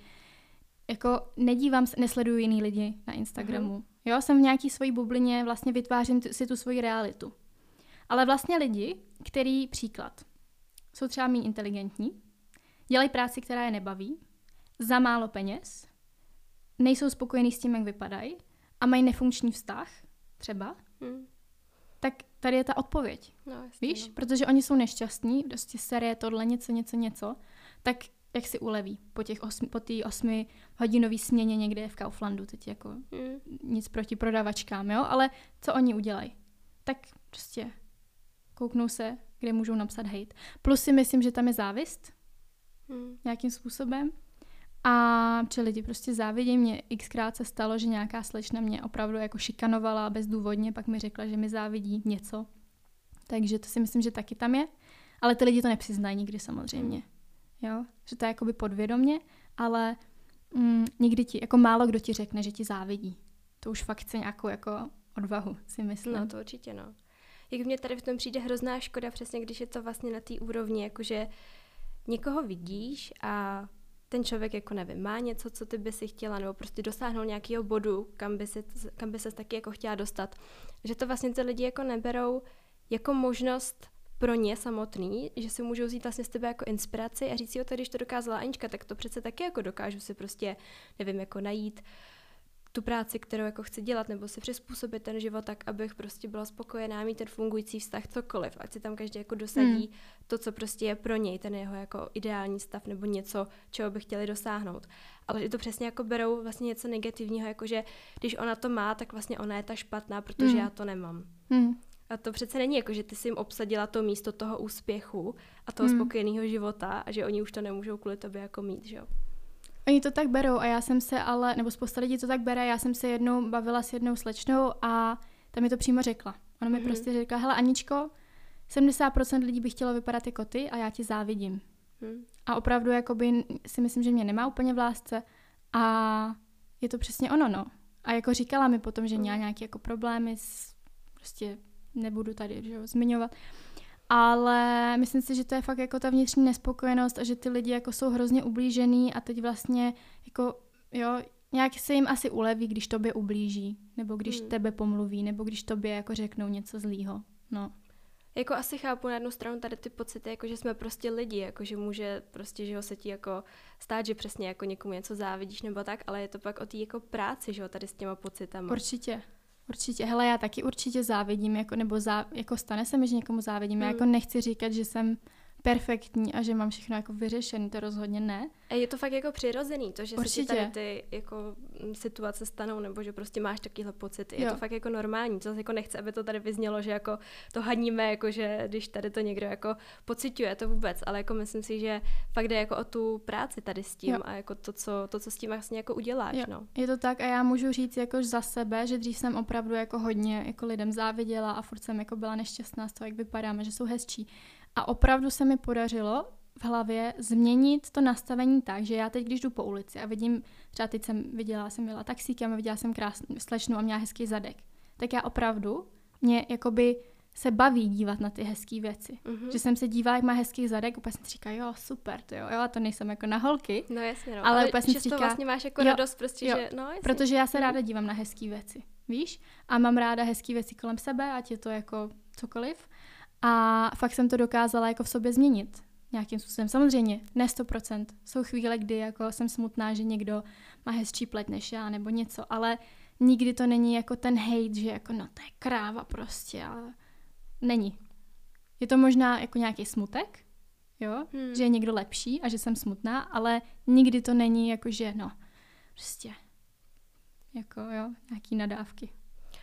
B: Jako nedívám se, nesleduju jiný lidi na Instagramu. Mm-hmm. Jo, jsem v nějaký svojí bublině, vlastně vytvářím t- si tu svoji realitu. Ale vlastně lidi, který příklad, jsou třeba méně inteligentní, dělají práci, která je nebaví, za málo peněz, nejsou spokojení s tím, jak vypadají a mají nefunkční vztah, třeba, hmm. tak tady je ta odpověď. No, jasně, Víš? No. Protože oni jsou nešťastní, prostě série tohle, něco, něco, něco, tak jak si uleví po těch osmi, po té osmi hodinový směně někde v Kauflandu, teď jako mm. nic proti prodavačkám, jo, ale co oni udělají? Tak prostě kouknou se, kde můžou napsat hate. Plus si myslím, že tam je závist mm. nějakým způsobem. A že lidi prostě závidí. Mě xkrát se stalo, že nějaká slečna mě opravdu jako šikanovala bezdůvodně, pak mi řekla, že mi závidí něco. Takže to si myslím, že taky tam je. Ale ty lidi to nepřiznají nikdy samozřejmě. Jo, že to je jakoby podvědomně, ale mm, nikdy ti, jako málo kdo ti řekne, že ti závidí. To už fakt chce nějakou jako odvahu, si myslím.
A: No to určitě, no. Jak mě tady v tom přijde hrozná škoda, přesně když je to vlastně na té úrovni, jakože někoho vidíš a ten člověk, jako nevím, má něco, co ty by si chtěla, nebo prostě dosáhnout nějakého bodu, kam by, si, kam by se taky jako chtěla dostat. Že to vlastně ty lidi jako neberou jako možnost pro ně samotný, že si můžou vzít vlastně z tebe jako inspiraci a říct si, jo, když to dokázala Anička, tak to přece taky jako dokážu si prostě, nevím, jako najít tu práci, kterou jako chci dělat, nebo si přizpůsobit ten život tak, abych prostě byla spokojená, mít ten fungující vztah, cokoliv, ať si tam každý jako dosadí hmm. to, co prostě je pro něj, ten jeho jako ideální stav, nebo něco, čeho by chtěli dosáhnout. Ale že to přesně jako berou vlastně něco negativního, jako že když ona to má, tak vlastně ona je ta špatná, protože hmm. já to nemám. Hmm. A to přece není jako, že ty si jim obsadila to místo toho úspěchu a toho hmm. spokojeného života a že oni už to nemůžou kvůli tobě jako mít, že jo?
B: Oni to tak berou a já jsem se ale, nebo spousta lidí to tak bere, já jsem se jednou bavila s jednou slečnou a tam mi to přímo řekla. Ona mi mm-hmm. prostě řekla, hele Aničko, 70% lidí by chtělo vypadat jako ty a já ti závidím. Mm. A opravdu jakoby si myslím, že mě nemá úplně v lásce a je to přesně ono, no. A jako říkala mi potom, že měla nějaké jako problémy s prostě nebudu tady že jo, zmiňovat. Ale myslím si, že to je fakt jako ta vnitřní nespokojenost a že ty lidi jako jsou hrozně ublížený a teď vlastně jako jo, nějak se jim asi uleví, když tobě ublíží, nebo když hmm. tebe pomluví, nebo když tobě jako řeknou něco zlýho. No.
A: Jako asi chápu na jednu stranu tady ty pocity, jako že jsme prostě lidi, jako že může prostě, že ho se ti jako stát, že přesně jako někomu něco závidíš nebo tak, ale je to pak o té jako práci, že jo, tady s těma pocitama.
B: Určitě. Určitě, hele, já taky určitě závidím, jako, nebo zá, jako stane se mi, že někomu závidím. Mm. Já jako nechci říkat, že jsem perfektní a že mám všechno jako vyřešené, to rozhodně ne.
A: A je to fakt jako přirozený, to, že Určitě. se ti tady ty jako mm, situace stanou, nebo že prostě máš takovýhle pocit. Je jo. to fakt jako normální, to jako nechce, aby to tady vyznělo, že jako to hadíme, jako že když tady to někdo jako pociťuje, to vůbec, ale jako myslím si, že fakt jde jako o tu práci tady s tím jo. a jako to co, to, co s tím vlastně jako uděláš. Jo. No.
B: Je to tak a já můžu říct jako za sebe, že dřív jsem opravdu jako hodně jako lidem záviděla a furt jsem jako byla nešťastná z toho, jak vypadáme, že jsou hezčí. A opravdu se mi podařilo v hlavě změnit to nastavení tak, že já teď, když jdu po ulici a vidím, třeba teď jsem viděla, jsem byla taxíkem a viděla jsem krásnou slečnu a měla hezký zadek, tak já opravdu mě jakoby se baví dívat na ty hezké věci. Mm-hmm. Že jsem se dívala, jak má hezký zadek, úplně jsem si říká, jo, super, to jo, jo, a to nejsem jako na holky.
A: No jasně, no. Ale, ale úplně jsem si říká, vlastně máš jako jo, radost prostě, jo, že, no jasně.
B: Protože já se mm-hmm. ráda dívám na hezké věci, víš? A mám ráda hezké věci kolem sebe, ať je to jako cokoliv. A fakt jsem to dokázala jako v sobě změnit nějakým způsobem. Samozřejmě, ne 100%. Jsou chvíle, kdy jako jsem smutná, že někdo má hezčí pleť než já nebo něco, ale nikdy to není jako ten hate, že jako no to je kráva prostě, ale není. Je to možná jako nějaký smutek, jo, hmm. že je někdo lepší a že jsem smutná, ale nikdy to není jako, že no, prostě jako jo, nějaký nadávky.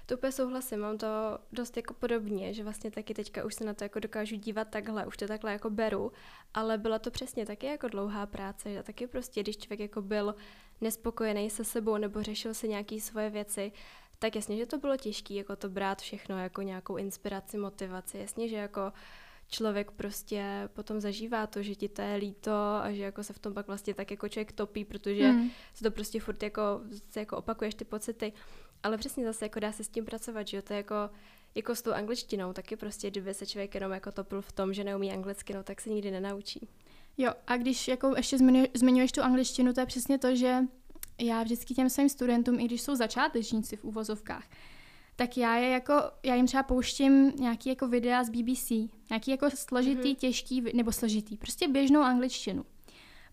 A: To úplně souhlasím, mám to dost jako podobně, že vlastně taky teďka už se na to jako dokážu dívat takhle, už to takhle jako beru, ale byla to přesně taky jako dlouhá práce, že taky prostě, když člověk jako byl nespokojený se sebou nebo řešil si nějaké svoje věci, tak jasně, že to bylo těžké, jako to brát všechno jako nějakou inspiraci, motivaci, jasně, že jako člověk prostě potom zažívá to, že ti to je líto a že jako se v tom pak vlastně tak jako člověk topí, protože hmm. se to prostě furt jako, se jako opakuješ ty pocity. Ale přesně zase jako dá se s tím pracovat, že jo, to je jako, jako s tou angličtinou, taky prostě, kdyby se člověk jenom jako topil v tom, že neumí anglicky, no tak se nikdy nenaučí.
B: Jo, a když jako ještě zmiňuješ tu angličtinu, to je přesně to, že já vždycky těm svým studentům, i když jsou začátečníci v úvozovkách, tak já je jako, já jim třeba pouštím nějaký jako videa z BBC, nějaký jako složitý, mm-hmm. těžký, nebo složitý, prostě běžnou angličtinu.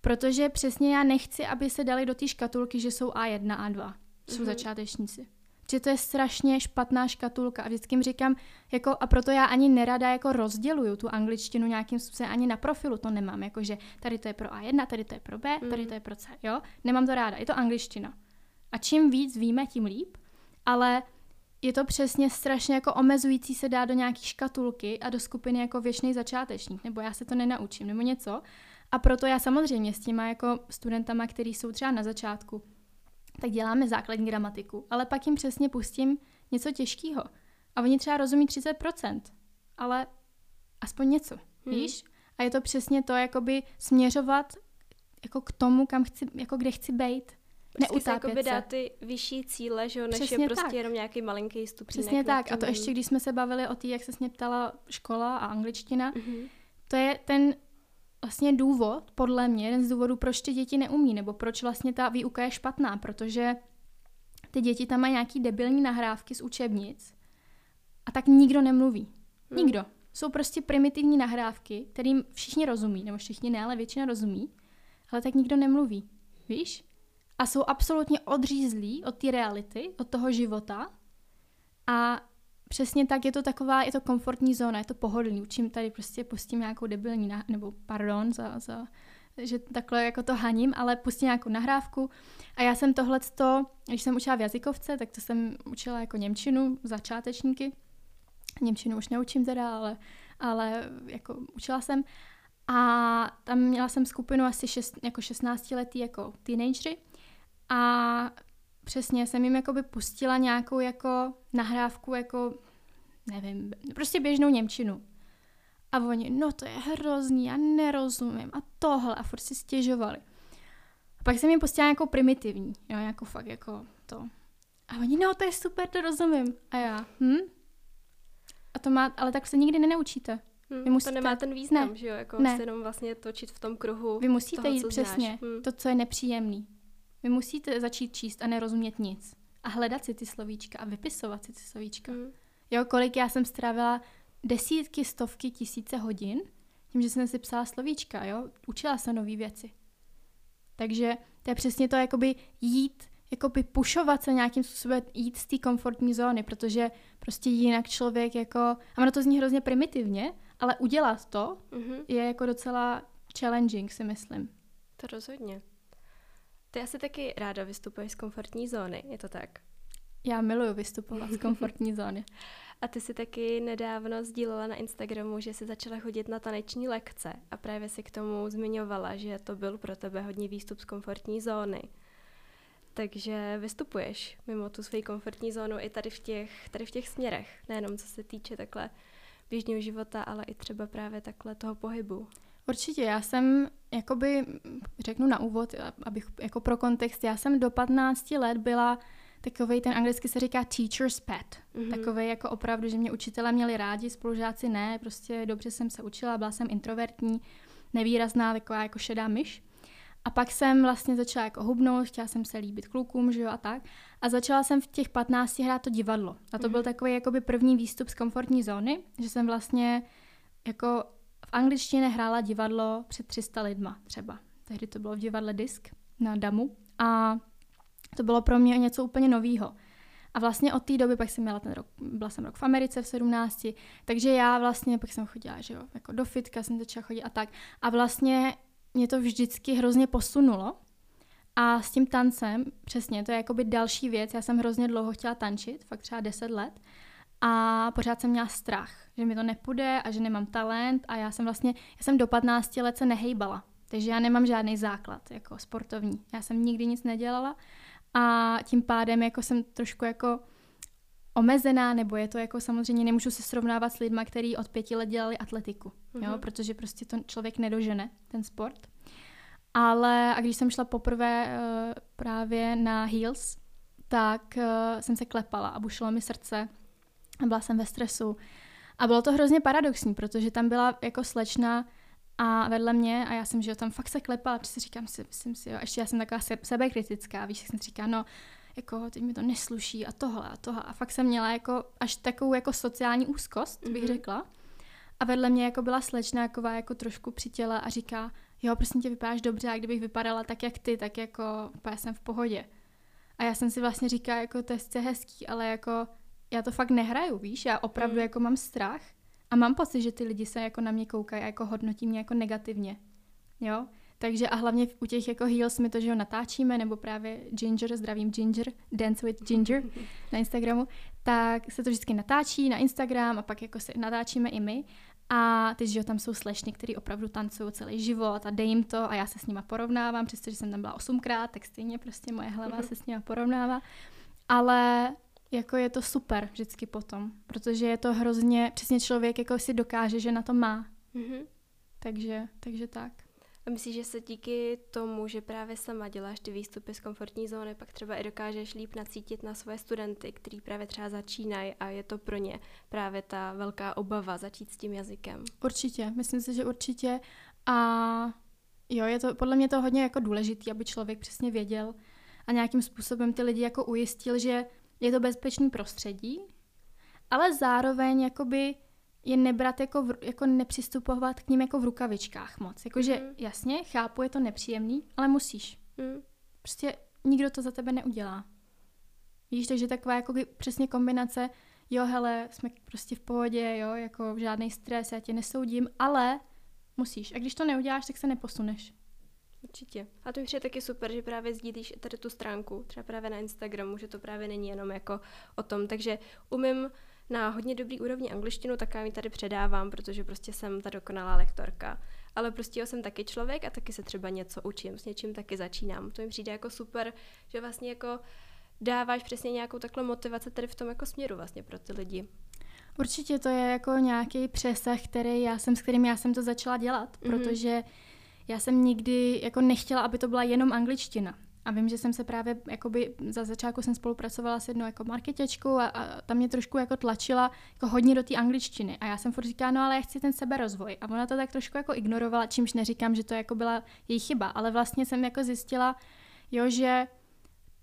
B: Protože přesně já nechci, aby se dali do té škatulky, že jsou A1, A2. Jsou mm-hmm. začátečníci. Že to je strašně špatná škatulka a vždycky jim říkám, jako, a proto já ani nerada jako rozděluju tu angličtinu nějakým způsobem, ani na profilu to nemám, jako že tady to je pro A1, tady to je pro B, tady to je pro C, jo? Nemám to ráda, je to angličtina. A čím víc víme, tím líp, ale je to přesně strašně jako omezující se dát do nějaký škatulky a do skupiny jako věčný začátečník, nebo já se to nenaučím, nebo něco. A proto já samozřejmě s těma jako studentama, který jsou třeba na začátku, tak děláme základní gramatiku, ale pak jim přesně pustím něco těžkého. A oni třeba rozumí 30%, ale aspoň něco, hmm. víš? A je to přesně to, jakoby směřovat jako k tomu, kam chci, jako kde chci být.
A: Prostě se jakoby dát ty vyšší cíle, že jo, než Přesně je prostě tak. jenom nějaký malinký stupínek.
B: Přesně tak. A to ještě, když jsme se bavili o té, jak se mě ptala škola a angličtina, mm-hmm. to je ten vlastně důvod, podle mě, jeden z důvodů, proč ty děti neumí, nebo proč vlastně ta výuka je špatná, protože ty děti tam mají nějaký debilní nahrávky z učebnic a tak nikdo nemluví. Hmm. Nikdo. Jsou prostě primitivní nahrávky, kterým všichni rozumí, nebo všichni ne, ale většina rozumí, ale tak nikdo nemluví. Víš? A jsou absolutně odřízlí od té reality, od toho života a přesně tak je to taková, je to komfortní zóna, je to pohodlný. Učím tady prostě pustím nějakou debilní, na, nebo pardon za, za, že takhle jako to haním, ale pustím nějakou nahrávku. A já jsem tohle, když jsem učila v jazykovce, tak to jsem učila jako Němčinu, začátečníky. Němčinu už neučím teda, ale, ale jako učila jsem. A tam měla jsem skupinu asi šest, jako 16 letý jako teenagery. A Přesně, jsem jim jakoby pustila nějakou jako nahrávku, jako nevím, prostě běžnou Němčinu. A oni, no to je hrozný, já nerozumím a tohle a furt si stěžovali. A pak jsem jim pustila nějakou primitivní, jo, jako fakt jako to. A oni, no to je super, to rozumím. A já, hm? A to má, ale tak se nikdy nenaučíte.
A: Hmm, Vy musíte, to nemá ten význam, ne, že jo, jako ne. se jenom vlastně točit v tom kruhu
B: Vy musíte
A: toho,
B: jít přesně hmm. to, co je nepříjemný. Vy musíte začít číst a nerozumět nic. A hledat si ty slovíčka a vypisovat si ty slovíčka. Mm. Jo, kolik já jsem strávila desítky, stovky, tisíce hodin tím, že jsem si psala slovíčka, jo. Učila se nové věci. Takže to je přesně to, jakoby jít, jakoby pušovat se nějakým způsobem, jít z té komfortní zóny, protože prostě jinak člověk jako, a ono to zní hrozně primitivně, ale udělat to mm-hmm. je jako docela challenging, si myslím.
A: To rozhodně. Ty asi taky ráda vystupuješ z komfortní zóny, je to tak?
B: Já miluji vystupovat z komfortní zóny.
A: A ty si taky nedávno sdílela na Instagramu, že jsi začala chodit na taneční lekce a právě si k tomu zmiňovala, že to byl pro tebe hodně výstup z komfortní zóny. Takže vystupuješ mimo tu svoji komfortní zónu i tady v těch, tady v těch směrech, nejenom co se týče takhle běžného života, ale i třeba právě takhle toho pohybu.
B: Určitě, já jsem, jakoby, řeknu na úvod, abych, jako pro kontext, já jsem do 15 let byla takový, ten anglicky se říká teacher's pet. Mm-hmm. Takový jako opravdu, že mě učitelé měli rádi, spolužáci ne, prostě dobře jsem se učila, byla jsem introvertní, nevýrazná, taková jako šedá myš. A pak jsem vlastně začala jako hubnout, chtěla jsem se líbit klukům, že jo, a tak. A začala jsem v těch 15 hrát to divadlo. A to mm-hmm. byl takový jakoby první výstup z komfortní zóny, že jsem vlastně jako angličtině hrála divadlo před 300 lidma třeba. Tehdy to bylo v divadle Disk na Damu a to bylo pro mě něco úplně novýho. A vlastně od té doby pak jsem měla ten rok, byla jsem rok v Americe v 17, takže já vlastně pak jsem chodila, že jo, jako do fitka jsem začala chodit a tak. A vlastně mě to vždycky hrozně posunulo. A s tím tancem, přesně, to je jakoby další věc. Já jsem hrozně dlouho chtěla tančit, fakt třeba 10 let. A pořád jsem měla strach, že mi to nepůjde a že nemám talent a já jsem vlastně, já jsem do 15 let se nehejbala. Takže já nemám žádný základ jako sportovní. Já jsem nikdy nic nedělala a tím pádem jako jsem trošku jako omezená, nebo je to jako samozřejmě nemůžu se srovnávat s lidmi, kteří od pěti let dělali atletiku, mm-hmm. jo, mhm. protože prostě to člověk nedožene, ten sport. Ale a když jsem šla poprvé uh, právě na heels, tak uh, jsem se klepala a bušilo mi srdce byla jsem ve stresu. A bylo to hrozně paradoxní, protože tam byla jako slečna a vedle mě a já jsem, že tam fakt se klepala, protože si říkám si, myslím si, jo, ještě já jsem taková sebekritická, víš, jak jsem si říká, no, jako teď mi to nesluší a tohle a tohle. A fakt jsem měla jako až takovou jako sociální úzkost, bych mm-hmm. řekla. A vedle mě jako byla slečna, jaková jako trošku přitěla a říká, jo, prostě tě vypadáš dobře a kdybych vypadala tak, jak ty, tak jako úplně jsem v pohodě. A já jsem si vlastně říkala, jako to je hezký, ale jako já to fakt nehraju, víš, já opravdu mm. jako mám strach a mám pocit, že ty lidi se jako na mě koukají a jako hodnotí mě jako negativně, jo. Takže a hlavně u těch jako heels my to, že ho natáčíme, nebo právě Ginger, zdravím Ginger, Dance with Ginger na Instagramu, tak se to vždycky natáčí na Instagram a pak jako se natáčíme i my. A teď, že tam jsou slešny, který opravdu tancují celý život a dej jim to a já se s nima porovnávám, přestože jsem tam byla osmkrát, tak stejně prostě moje hlava se s nima porovnává. Ale jako je to super vždycky potom, protože je to hrozně, přesně člověk jako si dokáže, že na to má. Mm-hmm. Takže, takže tak.
A: A myslíš, že se díky tomu, že právě sama děláš ty výstupy z komfortní zóny, pak třeba i dokážeš líp nacítit na svoje studenty, kteří právě třeba začínají a je to pro ně právě ta velká obava začít s tím jazykem?
B: Určitě, myslím si, že určitě. A jo, je to podle mě to hodně jako důležité, aby člověk přesně věděl a nějakým způsobem ty lidi jako ujistil, že je to bezpečný prostředí, ale zároveň jakoby je nebrat jako, v, jako nepřistupovat k ním jako v rukavičkách moc. Jakože mm. jasně, chápu, je to nepříjemný, ale musíš. Mm. Prostě nikdo to za tebe neudělá. Víš, takže taková jako přesně kombinace, jo, hele, jsme prostě v pohodě, jo, jako žádný stres, já tě nesoudím, ale musíš. A když to neuděláš, tak se neposuneš.
A: Určitě. A to je taky super, že právě sdílíš tady tu stránku, třeba právě na Instagramu, že to právě není jenom jako o tom. Takže umím na hodně dobrý úrovni angličtinu, tak já mi tady předávám, protože prostě jsem ta dokonalá lektorka. Ale prostě jsem taky člověk a taky se třeba něco učím, s něčím taky začínám. To mi přijde jako super, že vlastně jako dáváš přesně nějakou takhle motivaci tady v tom jako směru vlastně pro ty lidi.
B: Určitě to je jako nějaký přesah, který já jsem, s kterým já jsem to začala dělat, mm-hmm. protože já jsem nikdy jako nechtěla, aby to byla jenom angličtina. A vím, že jsem se právě, jakoby za začátku jsem spolupracovala s jednou jako marketěčkou a, a tam mě trošku jako tlačila jako hodně do té angličtiny. A já jsem furt říkala, no ale já chci ten seberozvoj. A ona to tak trošku jako ignorovala, čímž neříkám, že to jako byla její chyba. Ale vlastně jsem jako zjistila, jo, že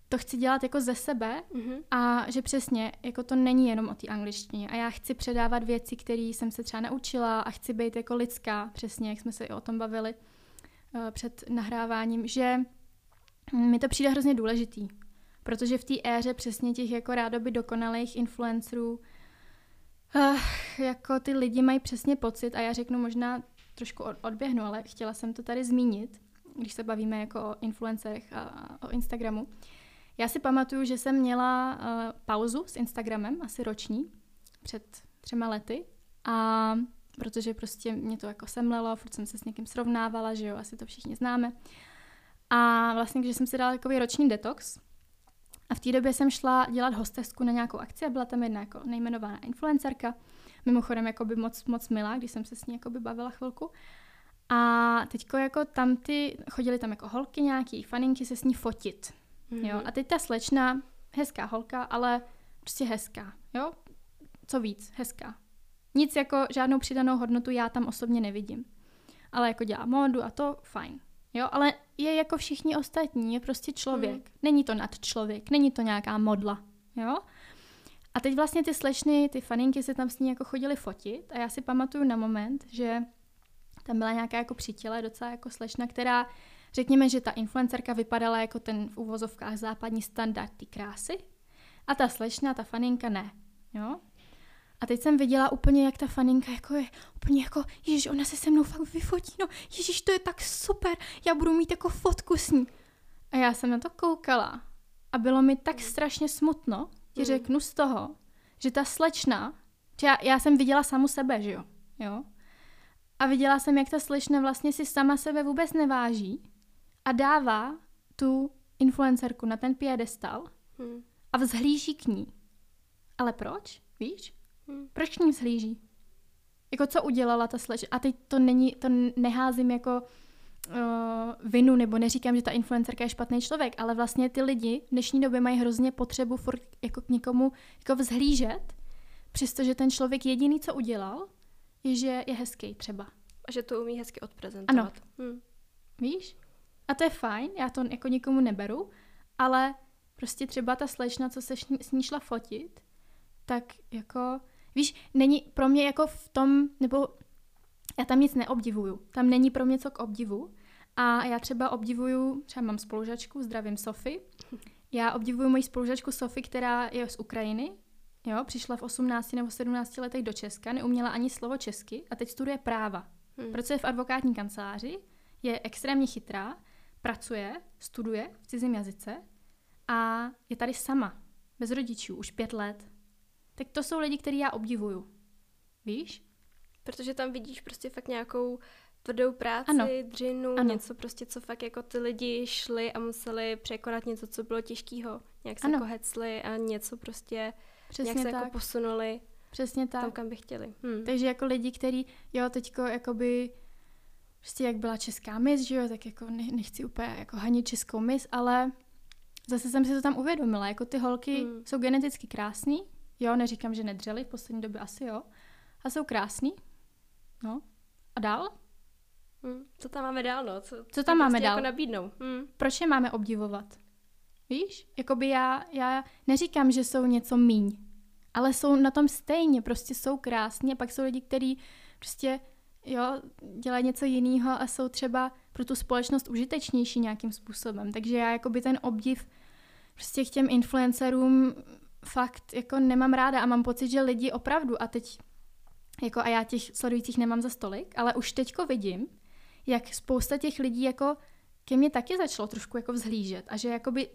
B: to chci dělat jako ze sebe mm-hmm. a že přesně, jako to není jenom o té angličtině a já chci předávat věci, které jsem se třeba naučila a chci být jako lidská, přesně, jak jsme se i o tom bavili před nahráváním, že mi to přijde hrozně důležitý, protože v té éře přesně těch jako rádoby dokonalých influencerů uh, jako ty lidi mají přesně pocit a já řeknu možná trošku odběhnu, ale chtěla jsem to tady zmínit, když se bavíme jako o influencerech a o Instagramu. Já si pamatuju, že jsem měla uh, pauzu s Instagramem, asi roční, před třema lety a protože prostě mě to jako semlelo, furt jsem se s někým srovnávala, že jo, asi to všichni známe. A vlastně, když jsem si dala takový roční detox, a v té době jsem šla dělat hostesku na nějakou akci a byla tam jedna jako nejmenovaná influencerka, mimochodem jako by moc, moc milá, když jsem se s ní jako by bavila chvilku. A teďko jako tam ty, chodili tam jako holky nějaký, faninky se s ní fotit. Mm-hmm. Jo? A teď ta slečna, hezká holka, ale prostě hezká, jo? Co víc, hezká. Nic jako žádnou přidanou hodnotu já tam osobně nevidím. Ale jako dělá módu a to, fajn. Jo, ale je jako všichni ostatní, je prostě člověk. Hmm. Není to nad člověk, není to nějaká modla, jo. A teď vlastně ty slečny, ty faninky se tam s ní jako chodili fotit a já si pamatuju na moment, že tam byla nějaká jako přítěle, docela jako slečna, která, řekněme, že ta influencerka vypadala jako ten v úvozovkách západní standard ty krásy a ta slečna, ta faninka ne, jo. A teď jsem viděla úplně, jak ta faninka jako je úplně jako, ježiš, ona se se mnou fakt vyfotí, no ježiš, to je tak super, já budu mít jako fotku s ní. A já jsem na to koukala a bylo mi tak strašně smutno, ti hmm. řeknu z toho, že ta slečna, že já, já jsem viděla samu sebe, že jo, jo, a viděla jsem, jak ta slečna vlastně si sama sebe vůbec neváží a dává tu influencerku na ten piedestal hmm. a vzhlíží k ní. Ale proč? Víš? Hmm. Proč k ní vzhlíží? Jako co udělala ta slečna? A teď to není, to neházím jako uh, vinu, nebo neříkám, že ta influencerka je špatný člověk, ale vlastně ty lidi v dnešní době mají hrozně potřebu furt jako k někomu jako vzhlížet, přestože ten člověk jediný, co udělal, je, že je hezký třeba.
A: A že to umí hezky odprezentovat.
B: Ano. Hmm. Víš? A to je fajn, já to jako nikomu neberu, ale prostě třeba ta slečna, co se s ní šla fotit, tak jako Víš, není pro mě jako v tom, nebo já tam nic neobdivuju. Tam není pro mě co k obdivu, A já třeba obdivuju, třeba mám spolužačku, zdravím Sofy. Já obdivuju moji spolužačku Sofy, která je z Ukrajiny. Jo, přišla v 18 nebo 17 letech do Česka, neuměla ani slovo česky a teď studuje práva. Hmm. Pracuje v advokátní kanceláři, je extrémně chytrá, pracuje, studuje v cizím jazyce a je tady sama, bez rodičů, už pět let. Tak to jsou lidi, který já obdivuju. Víš?
A: Protože tam vidíš prostě fakt nějakou tvrdou práci, ano. dřinu, ano. něco prostě, co fakt jako ty lidi šli a museli překonat něco, co bylo těžkého. Nějak se ano. jako hecli a něco prostě, Přesně nějak se jako tak. jako posunuli.
B: Přesně tak.
A: Tam, kam by chtěli.
B: Hmm. Takže jako lidi, kteří, jo, teďko jakoby, prostě jak byla česká mis, že jo, tak jako ne, nechci úplně jako hanit českou mis, ale zase jsem si to tam uvědomila, jako ty holky hmm. jsou geneticky krásný, jo, neříkám, že nedřeli, v poslední době asi jo, a jsou krásný, no, a dál?
A: Hmm. Co tam máme dál, no? Co,
B: co tam máme
A: prostě
B: dál?
A: Jako nabídnou. Hmm.
B: Proč je máme obdivovat? Víš? Jakoby já, já neříkám, že jsou něco míň, ale jsou na tom stejně, prostě jsou krásní a pak jsou lidi, kteří prostě jo, dělají něco jiného a jsou třeba pro tu společnost užitečnější nějakým způsobem. Takže já jakoby ten obdiv prostě k těm influencerům fakt jako nemám ráda a mám pocit, že lidi opravdu a teď jako a já těch sledujících nemám za stolik, ale už teďko vidím, jak spousta těch lidí jako ke mně taky začalo trošku jako vzhlížet a že jakoby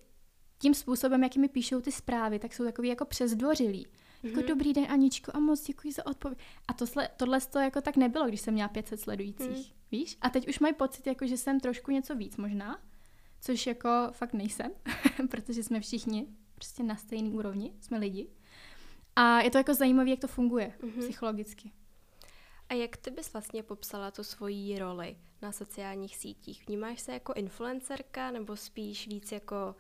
B: tím způsobem, jaký mi píšou ty zprávy, tak jsou takový jako přezdvořilí. Mm-hmm. Jako mhm. dobrý den Aničko a moc děkuji za odpověď. A tohle, tohle to jako tak nebylo, když jsem měla 500 sledujících, mm. víš? A teď už mají pocit, jako, že jsem trošku něco víc možná, což jako fakt nejsem, protože jsme všichni prostě na stejné úrovni, jsme lidi. A je to jako zajímavé, jak to funguje mm-hmm. psychologicky.
A: A jak ty bys vlastně popsala tu svoji roli na sociálních sítích? Vnímáš se jako influencerka nebo spíš víc jako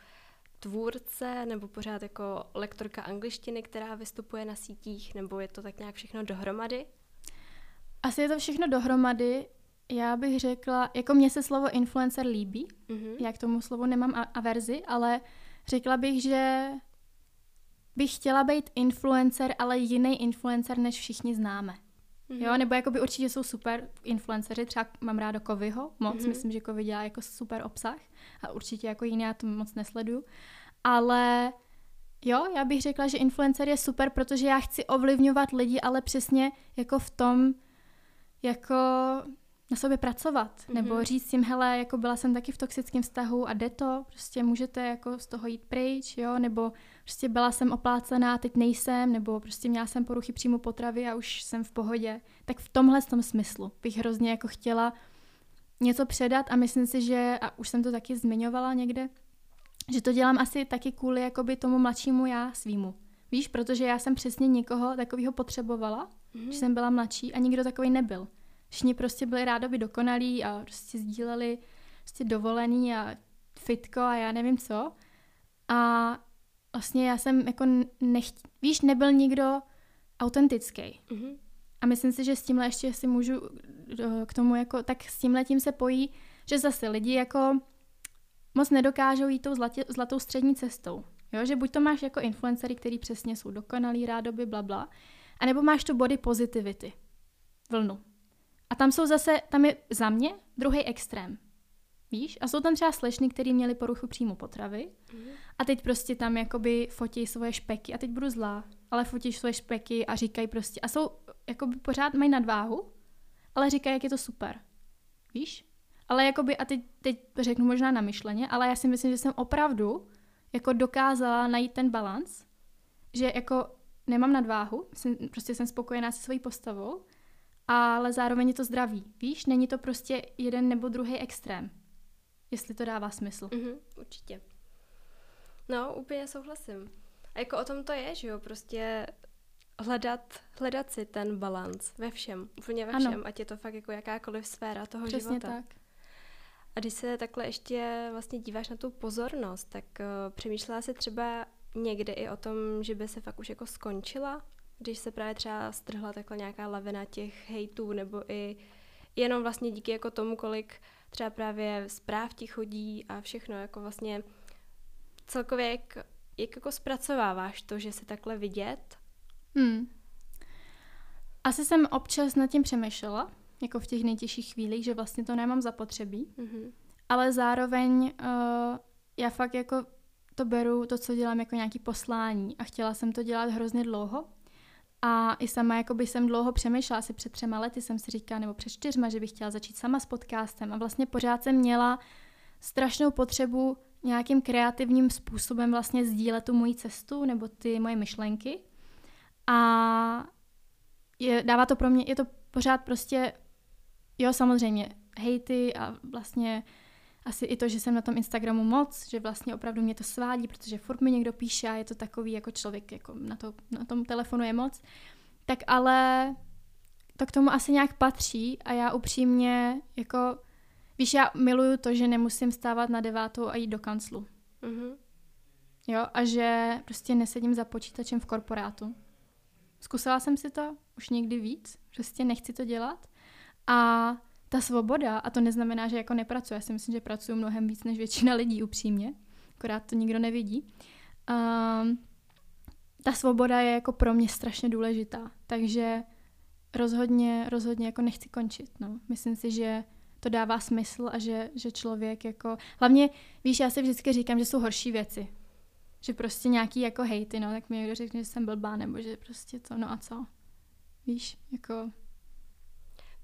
A: tvůrce nebo pořád jako lektorka angličtiny, která vystupuje na sítích, nebo je to tak nějak všechno dohromady?
B: Asi je to všechno dohromady. Já bych řekla, jako mně se slovo influencer líbí, mm-hmm. já k tomu slovu nemám averzi, ale řekla bych, že bych chtěla být influencer, ale jiný influencer, než všichni známe. Mm-hmm. Jo, nebo jakoby určitě jsou super influenceři, třeba mám ráda Kovyho moc, mm-hmm. myslím, že Kovy dělá jako super obsah a určitě jako jiný já to moc nesleduju, ale jo, já bych řekla, že influencer je super, protože já chci ovlivňovat lidi, ale přesně jako v tom, jako na sobě pracovat, mm-hmm. nebo říct jim, hele, jako byla jsem taky v toxickém vztahu a jde to, prostě můžete jako z toho jít pryč, jo, nebo prostě byla jsem oplácená, teď nejsem, nebo prostě měla jsem poruchy příjmu potravy a už jsem v pohodě. Tak v tomhle tom smyslu bych hrozně jako chtěla něco předat a myslím si, že, a už jsem to taky zmiňovala někde, že to dělám asi taky kvůli jakoby tomu mladšímu já svýmu. Víš, protože já jsem přesně někoho takového potřebovala, mm. když jsem byla mladší a nikdo takový nebyl. Všichni prostě byli rádoby dokonalí a prostě sdíleli prostě dovolený a fitko a já nevím co. A vlastně já jsem jako nechť... Víš, nebyl nikdo autentický. Mm-hmm. A myslím si, že s tímhle ještě si můžu k tomu jako, tak s tímhle tím se pojí, že zase lidi jako moc nedokážou jít tou zlatě, zlatou střední cestou. Jo, že buď to máš jako influencery, který přesně jsou dokonalí, rádoby, bla, bla, anebo máš tu body positivity, vlnu. A tam jsou zase, tam je za mě druhý extrém. Víš? A jsou tam třeba slešny, který měli poruchu příjmu potravy mm. a teď prostě tam jakoby fotí svoje špeky a teď budu zlá, ale fotíš svoje špeky a říkají prostě, a jsou, jakoby pořád mají nadváhu, ale říkají, jak je to super. Víš? Ale jakoby, a teď, teď řeknu možná na myšleně, ale já si myslím, že jsem opravdu jako dokázala najít ten balans, že jako nemám nadváhu, jsem, prostě jsem spokojená se svojí postavou, ale zároveň je to zdraví. Víš, není to prostě jeden nebo druhý extrém. Jestli to dává smysl.
A: Mm-hmm, určitě. No, úplně souhlasím. A jako o tom to je, že jo, prostě hledat, hledat si ten balans ve všem, úplně ve všem, ano. ať je to fakt jako jakákoliv sféra toho
B: Přesně
A: života.
B: tak.
A: A když se takhle ještě vlastně díváš na tu pozornost, tak uh, přemýšlela jsi třeba někdy i o tom, že by se fakt už jako skončila, když se právě třeba strhla takhle nějaká lavina těch hejtů, nebo i jenom vlastně díky jako tomu, kolik třeba právě zpráv ti chodí a všechno, jako vlastně celkově jak, jak jako zpracováváš to, že se takhle vidět?
B: Hmm. Asi jsem občas nad tím přemýšlela, jako v těch nejtěžších chvílích, že vlastně to nemám zapotřebí. Mm-hmm. ale zároveň uh, já fakt jako to beru, to, co dělám, jako nějaký poslání a chtěla jsem to dělat hrozně dlouho. A i sama jako by jsem dlouho přemýšlela, asi před třema lety jsem si říkala, nebo před čtyřma, že bych chtěla začít sama s podcastem a vlastně pořád jsem měla strašnou potřebu nějakým kreativním způsobem vlastně sdílet tu moji cestu nebo ty moje myšlenky. A je, dává to pro mě, je to pořád prostě, jo samozřejmě, hejty a vlastně asi i to, že jsem na tom Instagramu moc, že vlastně opravdu mě to svádí, protože furt mi někdo píše a je to takový jako člověk, jako na, to, na tom telefonu je moc. Tak ale to k tomu asi nějak patří a já upřímně jako, víš, já miluju to, že nemusím stávat na devátou a jít do kanclu. Mm-hmm. Jo, a že prostě nesedím za počítačem v korporátu. Zkusila jsem si to už někdy víc, prostě nechci to dělat. A ta svoboda, a to neznamená, že jako nepracuji, já si myslím, že pracuji mnohem víc než většina lidí upřímně, akorát to nikdo nevidí. Um, ta svoboda je jako pro mě strašně důležitá, takže rozhodně, rozhodně jako nechci končit, no. Myslím si, že to dává smysl a že, že člověk jako... Hlavně, víš, já si vždycky říkám, že jsou horší věci. Že prostě nějaký jako hejty, no, tak mi někdo řekne, že jsem blbá, nebo že prostě to, no a co? Víš, jako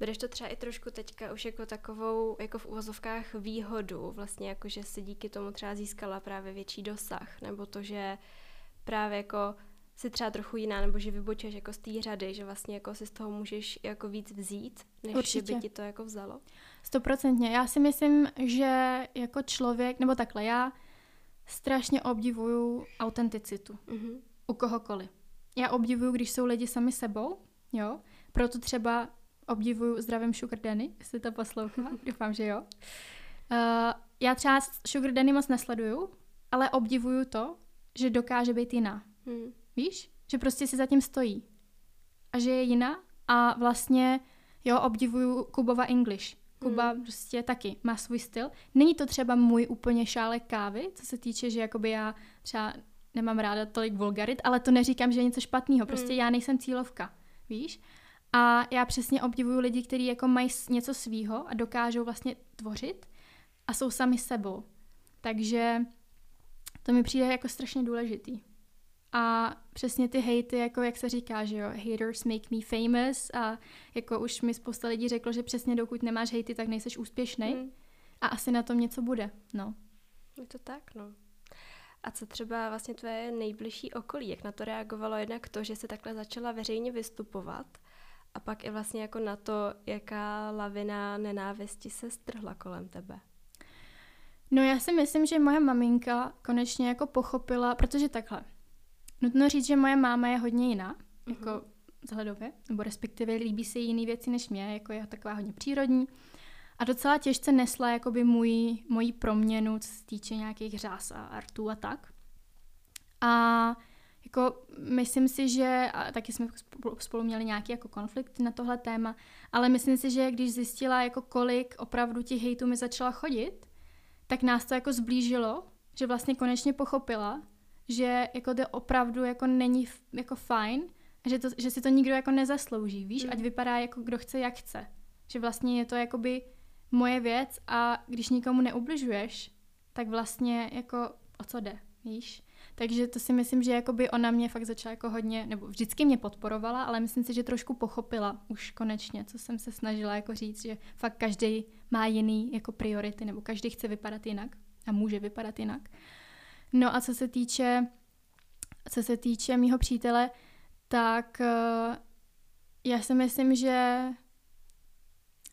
A: Bereš to třeba i trošku teďka už jako takovou, jako v uvozovkách výhodu, vlastně jako, že si díky tomu třeba získala právě větší dosah, nebo to, že právě jako si třeba trochu jiná, nebo že vybočeš jako z té řady, že vlastně jako si z toho můžeš jako víc vzít, než Určitě. by ti to jako vzalo?
B: Stoprocentně. Já si myslím, že jako člověk, nebo takhle, já strašně obdivuju autenticitu mm-hmm. u kohokoliv. Já obdivuju, když jsou lidi sami sebou, jo, proto třeba obdivuju zdravím Sugar Danny, jestli to poslouchá, doufám, že jo. Uh, já třeba Sugar Danny moc nesleduju, ale obdivuju to, že dokáže být jiná. Hmm. Víš? Že prostě si zatím stojí. A že je jiná a vlastně, jo, obdivuju Kubova English. Kuba hmm. prostě taky má svůj styl. Není to třeba můj úplně šálek kávy, co se týče, že jakoby já třeba nemám ráda tolik vulgarit, ale to neříkám, že je něco špatného. Prostě hmm. já nejsem cílovka, víš? A já přesně obdivuju lidi, kteří jako mají něco svýho a dokážou vlastně tvořit a jsou sami sebou. Takže to mi přijde jako strašně důležitý. A přesně ty hejty, jako jak se říká, že jo, haters make me famous a jako už mi spousta lidí řeklo, že přesně dokud nemáš hejty, tak nejseš úspěšný. Mm. A asi na tom něco bude, no.
A: Je to tak, no. A co třeba vlastně tvoje nejbližší okolí, jak na to reagovalo jednak to, že se takhle začala veřejně vystupovat a pak i vlastně jako na to, jaká lavina nenávisti se strhla kolem tebe.
B: No já si myslím, že moje maminka konečně jako pochopila, protože takhle. Nutno říct, že moje máma je hodně jiná, mm-hmm. jako vzhledově, nebo respektive líbí se jiný věci než mě, jako je taková hodně přírodní. A docela těžce nesla jakoby můj, moji proměnu, co se týče nějakých řás a artů a tak. A jako myslím si, že, a taky jsme spolu měli nějaký jako konflikt na tohle téma, ale myslím si, že když zjistila, jako kolik opravdu těch hejtů mi začala chodit, tak nás to jako zblížilo, že vlastně konečně pochopila, že jako to opravdu jako není jako fajn, že, to, že si to nikdo jako nezaslouží, víš, mm. ať vypadá jako kdo chce, jak chce. Že vlastně je to jakoby moje věc a když nikomu neubližuješ, tak vlastně jako o co jde, víš? Takže to si myslím, že jakoby ona mě fakt začala jako hodně, nebo vždycky mě podporovala, ale myslím si, že trošku pochopila už konečně, co jsem se snažila jako říct, že fakt každý má jiný jako priority, nebo každý chce vypadat jinak a může vypadat jinak. No a co se týče, co se týče mýho přítele, tak uh, já si myslím, že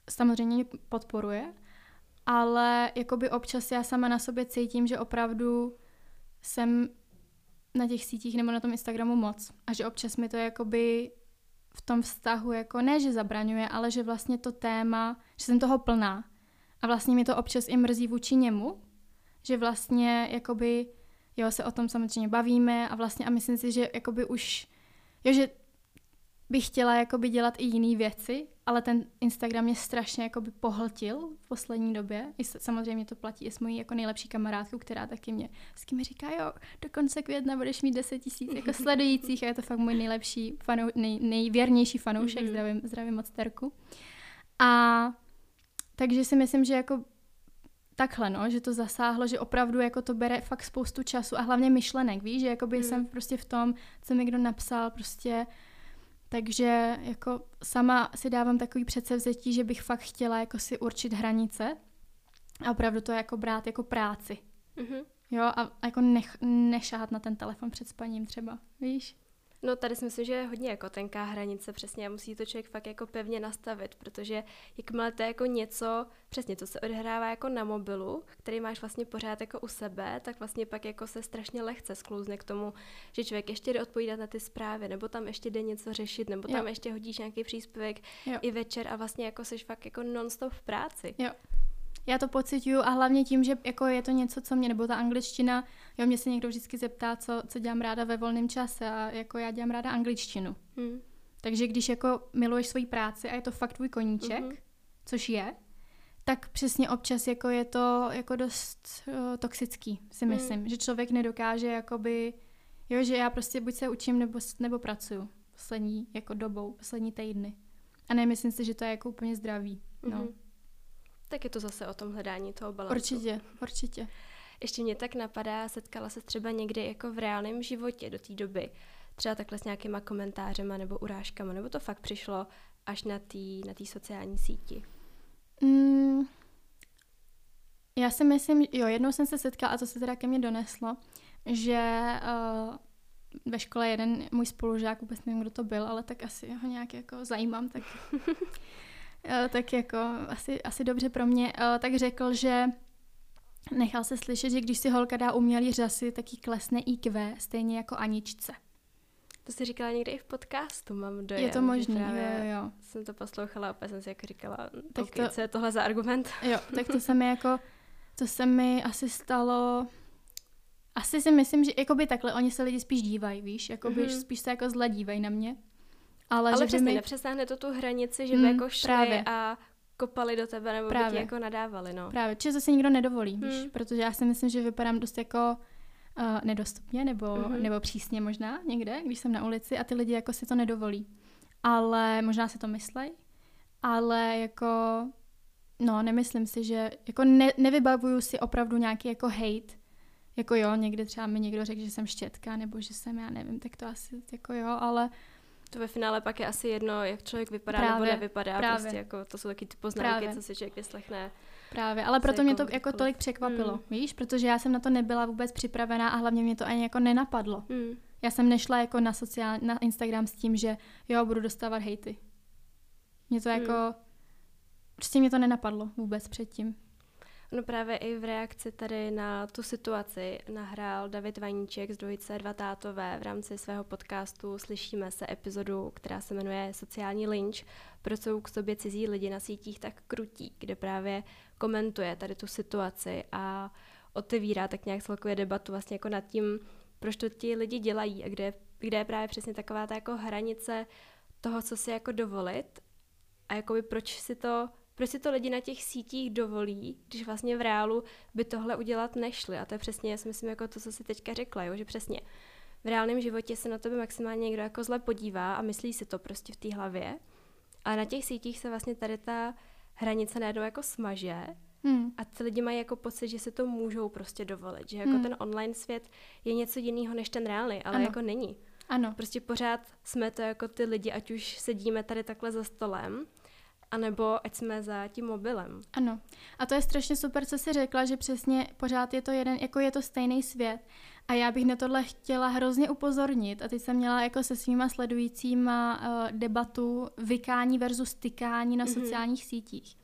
B: samozřejmě mě podporuje, ale jakoby občas já sama na sobě cítím, že opravdu jsem na těch sítích nebo na tom Instagramu moc. A že občas mi to jakoby v tom vztahu jako ne, že zabraňuje, ale že vlastně to téma, že jsem toho plná. A vlastně mi to občas i mrzí vůči němu, že vlastně jakoby, jo, se o tom samozřejmě bavíme a vlastně a myslím si, že jakoby už, jo, že bych chtěla jakoby dělat i jiné věci, ale ten Instagram mě strašně jakoby pohltil v poslední době. I samozřejmě to platí i s mojí jako nejlepší kamarádkou, která taky mě s kým říká, jo, do konce května budeš mít 10 tisíc jako sledujících a je to fakt můj nejlepší, fanou, nej, nejvěrnější fanoušek, mm-hmm. zdravím, zdravím moc terku. A takže si myslím, že jako takhle, no, že to zasáhlo, že opravdu jako to bere fakt spoustu času a hlavně myšlenek, víš, že jakoby hmm. jsem prostě v tom, co mi kdo napsal, prostě takže jako sama si dávám takový předsevzetí, že bych fakt chtěla jako si určit hranice a opravdu to jako brát jako práci. Mm-hmm. Jo, a, a jako nech, nešáhat na ten telefon před spaním třeba, víš?
A: No tady si myslím, že je hodně jako tenká hranice přesně a musí to člověk fakt jako pevně nastavit, protože jakmile to je jako něco, přesně to se odehrává jako na mobilu, který máš vlastně pořád jako u sebe, tak vlastně pak jako se strašně lehce sklouzne k tomu, že člověk ještě jde odpovídat na ty zprávy, nebo tam ještě jde něco řešit, nebo tam jo. ještě hodíš nějaký příspěvek jo. i večer a vlastně jako seš fakt jako non-stop v práci.
B: Jo. Já to pocituju a hlavně tím, že jako je to něco, co mě, nebo ta angličtina, jo, mě se někdo vždycky zeptá, co, co dělám ráda ve volném čase a jako já dělám ráda angličtinu. Hmm. Takže když jako miluješ svoji práci a je to fakt tvůj koníček, mm-hmm. což je, tak přesně občas jako je to jako dost uh, toxický, si hmm. myslím, mm. že člověk nedokáže jakoby, jo, že já prostě buď se učím nebo, nebo pracuju poslední jako dobou, poslední týdny. A nemyslím si, že to je jako úplně zdravý. Mm-hmm. No.
A: Tak je to zase o tom hledání toho balancu.
B: Určitě, určitě.
A: Ještě mě tak napadá, setkala se třeba někdy jako v reálném životě do té doby, třeba takhle s nějakýma komentářema nebo urážkama, nebo to fakt přišlo až na té na tý sociální síti? Mm,
B: já si myslím, jo, jednou jsem se setkala, a to se teda ke mně doneslo, že uh, ve škole jeden můj spolužák, vůbec nevím, kdo to byl, ale tak asi ho nějak jako zajímám, tak tak jako asi, asi dobře pro mě, eh, tak řekl, že nechal se slyšet, že když si holka dá umělý řasy, tak jí klesne IQ, stejně jako Aničce.
A: To jsi říkala někdy i v podcastu, mám dojem.
B: Je to možný, jo, jo.
A: Jsem to poslouchala a opět jsem si jako říkala, tak okay, to, co je tohle za argument?
B: Jo, tak to se mi jako, to se mi asi stalo, asi si myslím, že jakoby takhle oni se lidi spíš dívají, víš, jakoby mm-hmm. spíš se jako zle dívají na mě.
A: Ale, Ale že přesně, mi... nepřesáhne to tu hranici, že by mm, jako šli právě. a kopali do tebe, nebo právě. by ti jako nadávali, no.
B: Právě, čiže zase nikdo nedovolí, víš, hmm. protože já si myslím, že vypadám dost jako uh, nedostupně, nebo, mm-hmm. nebo přísně možná někde, když jsem na ulici a ty lidi jako si to nedovolí. Ale možná si to myslej, ale jako no, nemyslím si, že jako ne, nevybavuju si opravdu nějaký jako hate, jako jo, někdy třeba mi někdo řekl, že jsem štětka, nebo že jsem, já nevím, tak to asi jako jo, ale
A: to ve finále pak je asi jedno, jak člověk vypadá právě, nebo nevypadá. Právě. Prostě jako, to jsou taky ty poznámky, právě. co si člověk vyslechne.
B: Právě, ale proto mě to jako tolik překvapilo, mm. víš, protože já jsem na to nebyla vůbec připravená a hlavně mě to ani jako nenapadlo. Mm. Já jsem nešla jako na sociál, na Instagram s tím, že jo, budu dostávat hejty. Mě to mm. jako, prostě mě to nenapadlo vůbec předtím.
A: No právě i v reakci tady na tu situaci nahrál David Vaníček z dvojice Dva tátové. V rámci svého podcastu Slyšíme se epizodu, která se jmenuje Sociální lynč, proč jsou k sobě cizí lidi na sítích tak krutí, kde právě komentuje tady tu situaci a otevírá tak nějak celkově debatu vlastně jako nad tím, proč to ti lidi dělají a kde, kde je právě přesně taková ta jako hranice toho, co si jako dovolit a jakoby proč si to proč si to lidi na těch sítích dovolí, když vlastně v reálu by tohle udělat nešli. A to je přesně, já si myslím, jako to, co si teďka řekla, jo? že přesně v reálném životě se na tebe maximálně někdo jako zle podívá a myslí si to prostě v té hlavě. A na těch sítích se vlastně tady ta hranice najednou jako smaže Hmm. A ty lidi mají jako pocit, že se to můžou prostě dovolit, že jako hmm. ten online svět je něco jiného než ten reálný, ale ano. jako není.
B: Ano.
A: Prostě pořád jsme to jako ty lidi, ať už sedíme tady takhle za stolem anebo ať jsme za tím mobilem.
B: Ano. A to je strašně super, co jsi řekla, že přesně pořád je to jeden, jako je to stejný svět. A já bych na tohle chtěla hrozně upozornit. A teď jsem měla jako se svýma sledujícíma uh, debatu vykání versus tykání na mm-hmm. sociálních sítích.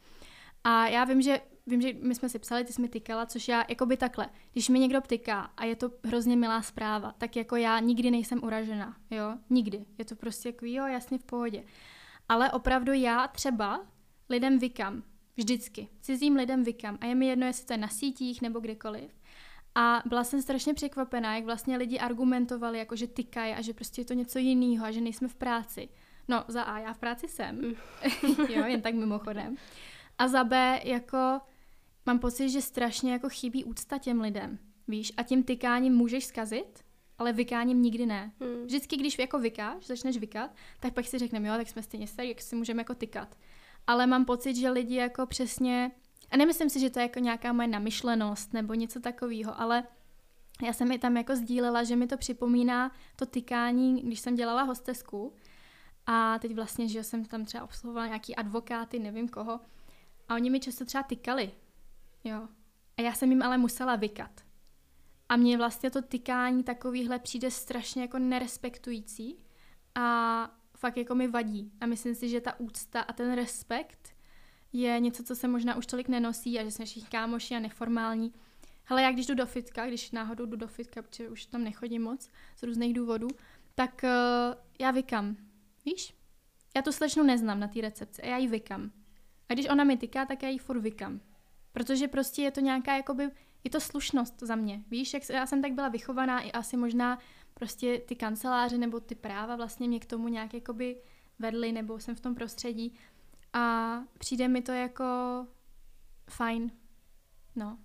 B: A já vím, že vím, že my jsme si psali, ty jsi mi tykala, což já jako by takhle, když mi někdo ptyká a je to hrozně milá zpráva, tak jako já nikdy nejsem uražená, jo, nikdy. Je to prostě jako jo, jasně v pohodě. Ale opravdu já třeba lidem vykam. Vždycky. Cizím lidem vykam. A je mi jedno, jestli to je na sítích nebo kdekoliv. A byla jsem strašně překvapená, jak vlastně lidi argumentovali, jako že tykají a že prostě je to něco jiného a že nejsme v práci. No, za A, já v práci jsem. Jo, jen tak mimochodem. A za B, jako mám pocit, že strašně jako chybí úcta těm lidem. Víš, a tím tykáním můžeš zkazit, ale vykáním nikdy ne. Hmm. Vždycky, když jako vykáš, začneš vykat, tak pak si řekneme, jo, tak jsme stejně starý, jak si můžeme jako tykat. Ale mám pocit, že lidi jako přesně A nemyslím si, že to je jako nějaká moje namyšlenost nebo něco takového, ale já jsem mi tam jako sdílela, že mi to připomíná to tykání, když jsem dělala hostesku a teď vlastně, že jsem tam třeba obsluhovala nějaký advokáty, nevím koho a oni mi často třeba tykali, jo. A já jsem jim ale musela vykat. A mně vlastně to tykání takovýhle přijde strašně jako nerespektující a fakt jako mi vadí. A myslím si, že ta úcta a ten respekt je něco, co se možná už tolik nenosí a že jsme všichni kámoši a neformální. Hele, já když jdu do fitka, když náhodou jdu do fitka, protože už tam nechodím moc z různých důvodů, tak uh, já vykam. Víš? Já tu slečnu neznám na té recepci a já ji vykam. A když ona mi tyká, tak já ji furt vykam. Protože prostě je to nějaká, jakoby, je to slušnost za mě. Víš, jak já jsem tak byla vychovaná i asi možná prostě ty kanceláře nebo ty práva vlastně mě k tomu nějak jakoby vedly nebo jsem v tom prostředí a přijde mi to jako fajn. No.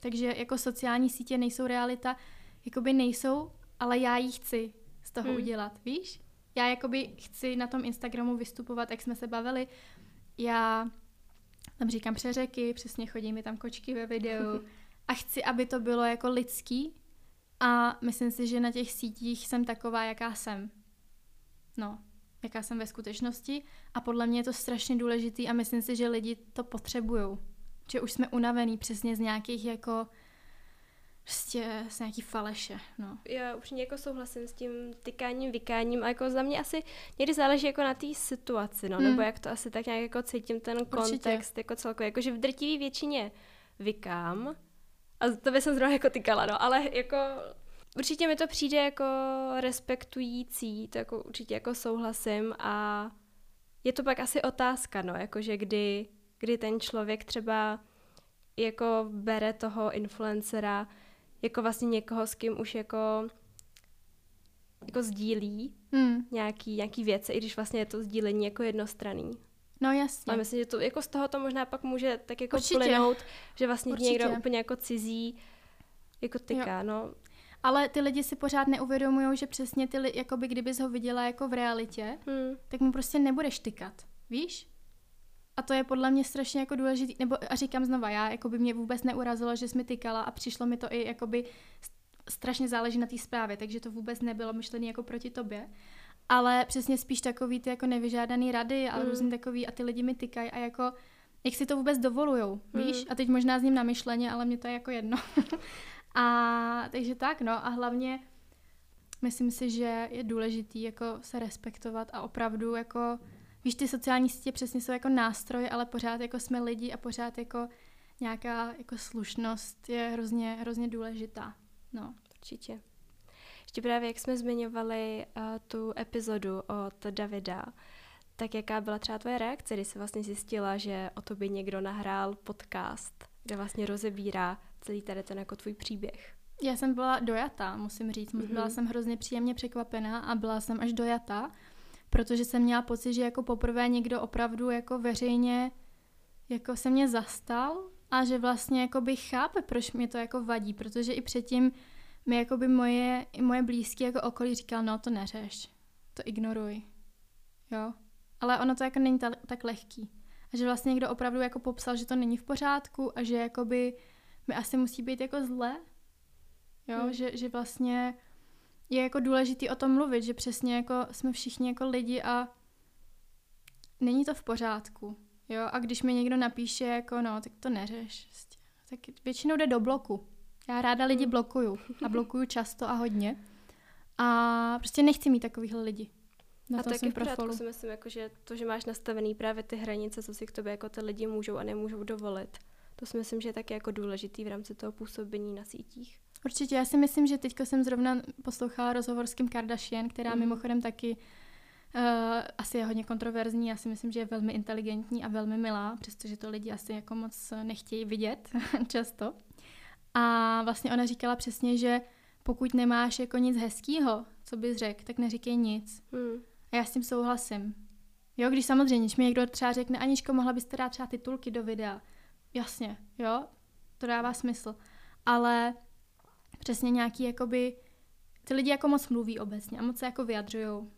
B: Takže jako sociální sítě nejsou realita, jakoby nejsou, ale já ji chci z toho hmm. udělat, víš? Já jakoby chci na tom Instagramu vystupovat, jak jsme se bavili. Já tam říkám přeřeky, přesně chodí mi tam kočky ve videu a chci, aby to bylo jako lidský a myslím si, že na těch sítích jsem taková, jaká jsem. No, jaká jsem ve skutečnosti a podle mě je to strašně důležitý a myslím si, že lidi to potřebují. Že už jsme unavený přesně z nějakých jako prostě z nějaký faleše, no.
A: Já upřímně jako souhlasím s tím tykáním, vykáním a jako za mě asi někdy záleží jako na té situaci, no, hmm. nebo jak to asi tak nějak jako cítím ten Určitě. kontext jako celkově, jako že v drtivé většině vykám a to by jsem zrovna jako tykala, no, ale jako určitě mi to přijde jako respektující, to jako určitě jako souhlasím a je to pak asi otázka, no, jakože kdy, kdy ten člověk třeba jako bere toho influencera jako vlastně někoho, s kým už jako jako sdílí hmm. nějaký, nějaký věci, i když vlastně je to sdílení jako jednostranný.
B: No jasně.
A: A myslím, že to jako z toho to možná pak může tak jako Určitě. plynout, že vlastně Určitě. někdo úplně jako cizí jako tyká, jo. no.
B: Ale ty lidi si pořád neuvědomují, že přesně ty jako by kdybys ho viděla jako v realitě, hmm. tak mu prostě nebudeš tykat, víš? A to je podle mě strašně jako důležitý, nebo a říkám znova, já jako by mě vůbec neurazilo, že jsi mi tykala a přišlo mi to i jako by strašně záleží na té zprávě, takže to vůbec nebylo myšlené jako proti tobě. Ale přesně spíš takový ty jako nevyžádaný rady a mm. různý takový a ty lidi mi tykají a jako jak si to vůbec dovolujou, mm. víš? A teď možná s ním na myšleně, ale mě to je jako jedno. a takže tak, no a hlavně myslím si, že je důležitý jako se respektovat a opravdu jako víš, ty sociální sítě přesně jsou jako nástroj, ale pořád jako jsme lidi a pořád jako nějaká jako slušnost je hrozně, hrozně důležitá. No.
A: Určitě. Ještě právě, jak jsme zmiňovali uh, tu epizodu od Davida, tak jaká byla třeba tvoje reakce, když jsi vlastně zjistila, že o tobě někdo nahrál podcast, kde vlastně rozebírá celý tady ten jako tvůj příběh?
B: Já jsem byla dojatá, musím říct. Mm-hmm. Byla jsem hrozně příjemně překvapená a byla jsem až dojatá, protože jsem měla pocit, že jako poprvé někdo opravdu jako veřejně jako se mě zastal a že vlastně jako by chápe, proč mě to jako vadí, protože i předtím mi jako by moje, i moje blízké jako okolí říkal, no to neřeš, to ignoruj, jo. Ale ono to jako není ta, tak lehký. A že vlastně někdo opravdu jako popsal, že to není v pořádku a že jako by mi asi musí být jako zle, jo, hmm. že, že vlastně je jako důležitý o tom mluvit, že přesně jako jsme všichni jako lidi a není to v pořádku. Jo, a když mi někdo napíše jako no, tak to neřeš, prostě, tak většinou jde do bloku. Já ráda lidi hmm. blokuju a blokuju často a hodně. A prostě nechci mít takovýhle lidi.
A: Na a taky v pořádku si myslím, jako, že to, že máš nastavený právě ty hranice, co si k tobě jako ty lidi můžou a nemůžou dovolit. To si myslím, že je taky jako důležitý v rámci toho působení na sítích.
B: Určitě, já si myslím, že teďka jsem zrovna poslouchala rozhovor s Kim Kardashian, která mm. mimochodem taky uh, asi je hodně kontroverzní, já si myslím, že je velmi inteligentní a velmi milá, přestože to lidi asi jako moc nechtějí vidět často. A vlastně ona říkala přesně, že pokud nemáš jako nic hezkého, co bys řekl, tak neříkej nic. Mm. A já s tím souhlasím. Jo, když samozřejmě, když mi někdo třeba řekne, Aničko, mohla byste dát třeba titulky do videa. Jasně, jo, to dává smysl. Ale přesně nějaký jakoby, ty lidi jako moc mluví obecně a moc se jako vyjadřují.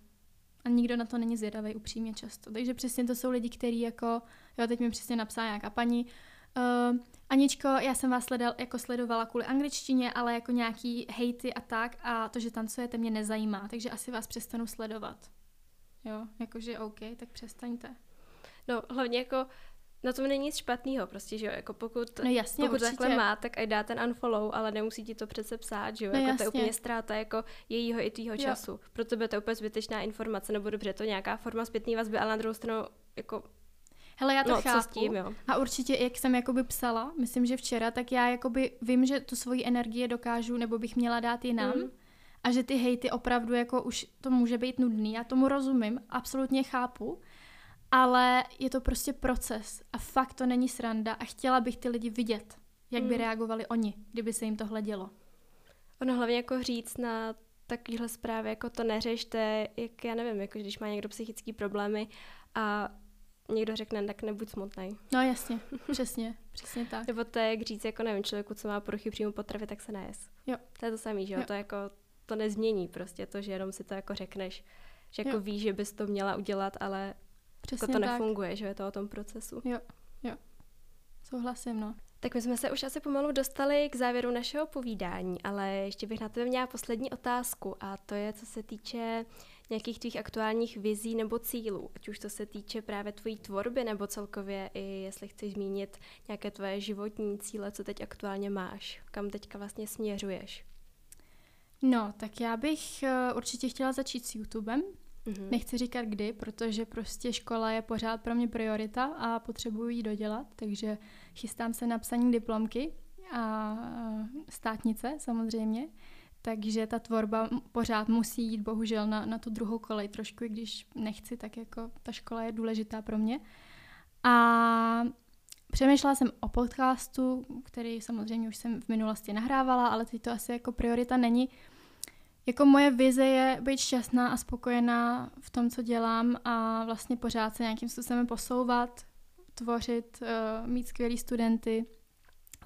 B: A nikdo na to není zvědavý upřímně často. Takže přesně to jsou lidi, kteří jako, jo, teď mi přesně napsala nějaká paní, Uh, Aničko, já jsem vás sledal, jako sledovala kvůli angličtině, ale jako nějaký hejty a tak a to, že tancujete, mě nezajímá, takže asi vás přestanu sledovat. Jo, jakože OK, tak přestaňte.
A: No, hlavně jako na tom není nic špatného, prostě, že jo, jako pokud,
B: no jasně,
A: pokud
B: určitě.
A: takhle má, tak ať dá ten unfollow, ale nemusí ti to přece psát, že jo, no jako jasně. to je úplně ztráta jako jejího i tvýho času. Pro tebe to je úplně zbytečná informace, nebo dobře, to nějaká forma zpětné vazby, ale na druhou stranu jako
B: Hele, já to
A: no,
B: chápu.
A: Co s tím, jo?
B: A určitě, jak jsem jakoby psala, myslím, že včera, tak já jakoby vím, že tu svoji energie dokážu, nebo bych měla dát jinam. Mm. A že ty hejty opravdu jako už to může být nudný. Já tomu rozumím, absolutně chápu. Ale je to prostě proces a fakt to není sranda a chtěla bych ty lidi vidět, jak by mm. reagovali oni, kdyby se jim tohle dělo.
A: Ono hlavně jako říct na takovýhle zprávy, jako to neřešte, jak já nevím, jako když má někdo psychické problémy a někdo řekne, tak nebuď smutný.
B: No jasně, přesně, přesně tak.
A: Nebo to je jak říct, jako nevím, člověku, co má poruchy příjmu potravy, tak se nejes.
B: Jo.
A: To je to samé, že jo? jo? To jako, to nezmění prostě to, že jenom si to jako řekneš, že jako jo. víš, že bys to měla udělat, ale Přesně jako to tak. nefunguje, že je to o tom procesu.
B: Jo, jo. Souhlasím, no.
A: Tak my jsme se už asi pomalu dostali k závěru našeho povídání, ale ještě bych na tebe měla poslední otázku a to je, co se týče nějakých tvých aktuálních vizí nebo cílů, ať už to se týče právě tvojí tvorby nebo celkově i jestli chceš zmínit nějaké tvoje životní cíle, co teď aktuálně máš, kam teďka vlastně směřuješ.
B: No, tak já bych uh, určitě chtěla začít s YouTubem. Mm-hmm. Nechci říkat kdy, protože prostě škola je pořád pro mě priorita a potřebuji ji dodělat, takže chystám se na psaní diplomky a státnice samozřejmě. Takže ta tvorba pořád musí jít bohužel na, na tu druhou kolej trošku, i když nechci, tak jako ta škola je důležitá pro mě. A přemýšlela jsem o podcastu, který samozřejmě už jsem v minulosti nahrávala, ale teď to asi jako priorita není. Jako moje vize je být šťastná a spokojená v tom, co dělám a vlastně pořád se nějakým způsobem posouvat, tvořit, uh, mít skvělý studenty.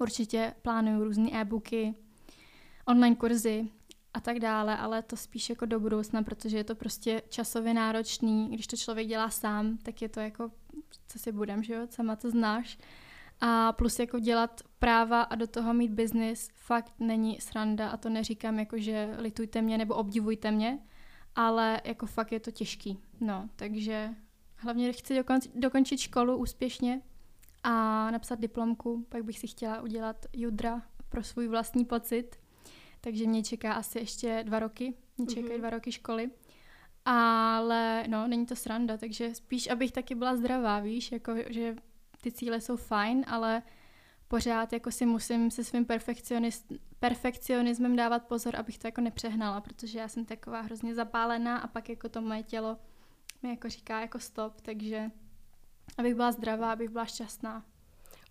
B: Určitě plánuju různé e-booky, online kurzy a tak dále, ale to spíš jako do budoucna, protože je to prostě časově náročný. Když to člověk dělá sám, tak je to jako, co si budem, že jo, sama to znáš. A plus jako dělat práva a do toho mít biznis fakt není sranda a to neříkám jako, že litujte mě nebo obdivujte mě, ale jako fakt je to těžký. No, takže hlavně chci dokon- dokončit školu úspěšně a napsat diplomku, pak bych si chtěla udělat judra pro svůj vlastní pocit takže mě čeká asi ještě dva roky, mě čekají mm-hmm. dva roky školy. Ale no, není to sranda, takže spíš, abych taky byla zdravá, víš, jako, že ty cíle jsou fajn, ale pořád jako si musím se svým perfekcionismem dávat pozor, abych to jako nepřehnala, protože já jsem taková hrozně zapálená a pak jako to moje tělo mi jako říká jako stop, takže abych byla zdravá, abych byla šťastná.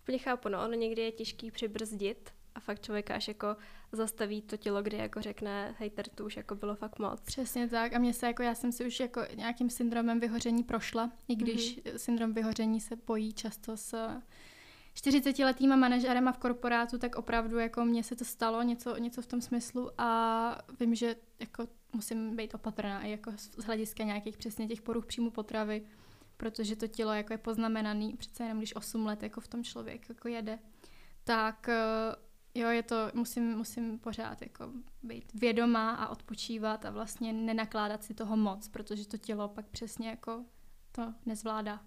A: Úplně chápu, no, ono někdy je těžký přibrzdit, a fakt člověka až jako zastaví to tělo, kdy jako řekne, hej, to už jako bylo fakt moc.
B: Přesně tak a mě se jako, já jsem si už jako nějakým syndromem vyhoření prošla, i když mm-hmm. syndrom vyhoření se pojí často s 40-letýma manažerema v korporátu, tak opravdu jako mně se to stalo něco, něco v tom smyslu a vím, že jako musím být opatrná i jako z hlediska nějakých přesně těch poruch příjmu potravy, protože to tělo jako je poznamenaný, přece jenom když 8 let jako v tom člověk jako jede, tak Jo, je to, musím, musím pořád jako být vědomá a odpočívat a vlastně nenakládat si toho moc, protože to tělo pak přesně jako to nezvládá.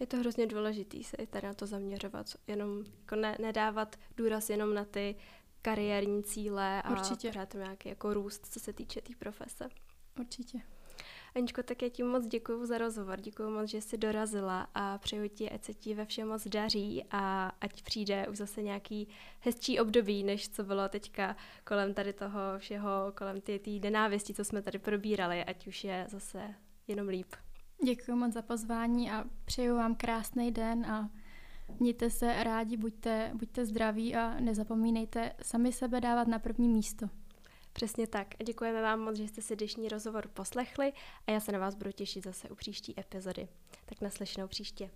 A: Je to hrozně důležitý se i tady na to zaměřovat, jenom jako ne, nedávat důraz jenom na ty kariérní cíle a
B: Určitě.
A: pořád nějaký jako růst, co se týče té tý profese.
B: Určitě.
A: Aničko, tak já ti moc děkuji za rozhovor, děkuji moc, že jsi dorazila a přeju ti, ať se ti ve všem moc daří a ať přijde už zase nějaký hezčí období, než co bylo teďka kolem tady toho všeho, kolem té nenávisti, co jsme tady probírali, ať už je zase jenom líp.
B: Děkuji moc za pozvání a přeju vám krásný den a mějte se rádi, buďte, buďte zdraví a nezapomínejte sami sebe dávat na první místo.
A: Přesně tak. A děkujeme vám moc, že jste si dnešní rozhovor poslechli a já se na vás budu těšit zase u příští epizody. Tak naslyšenou příště.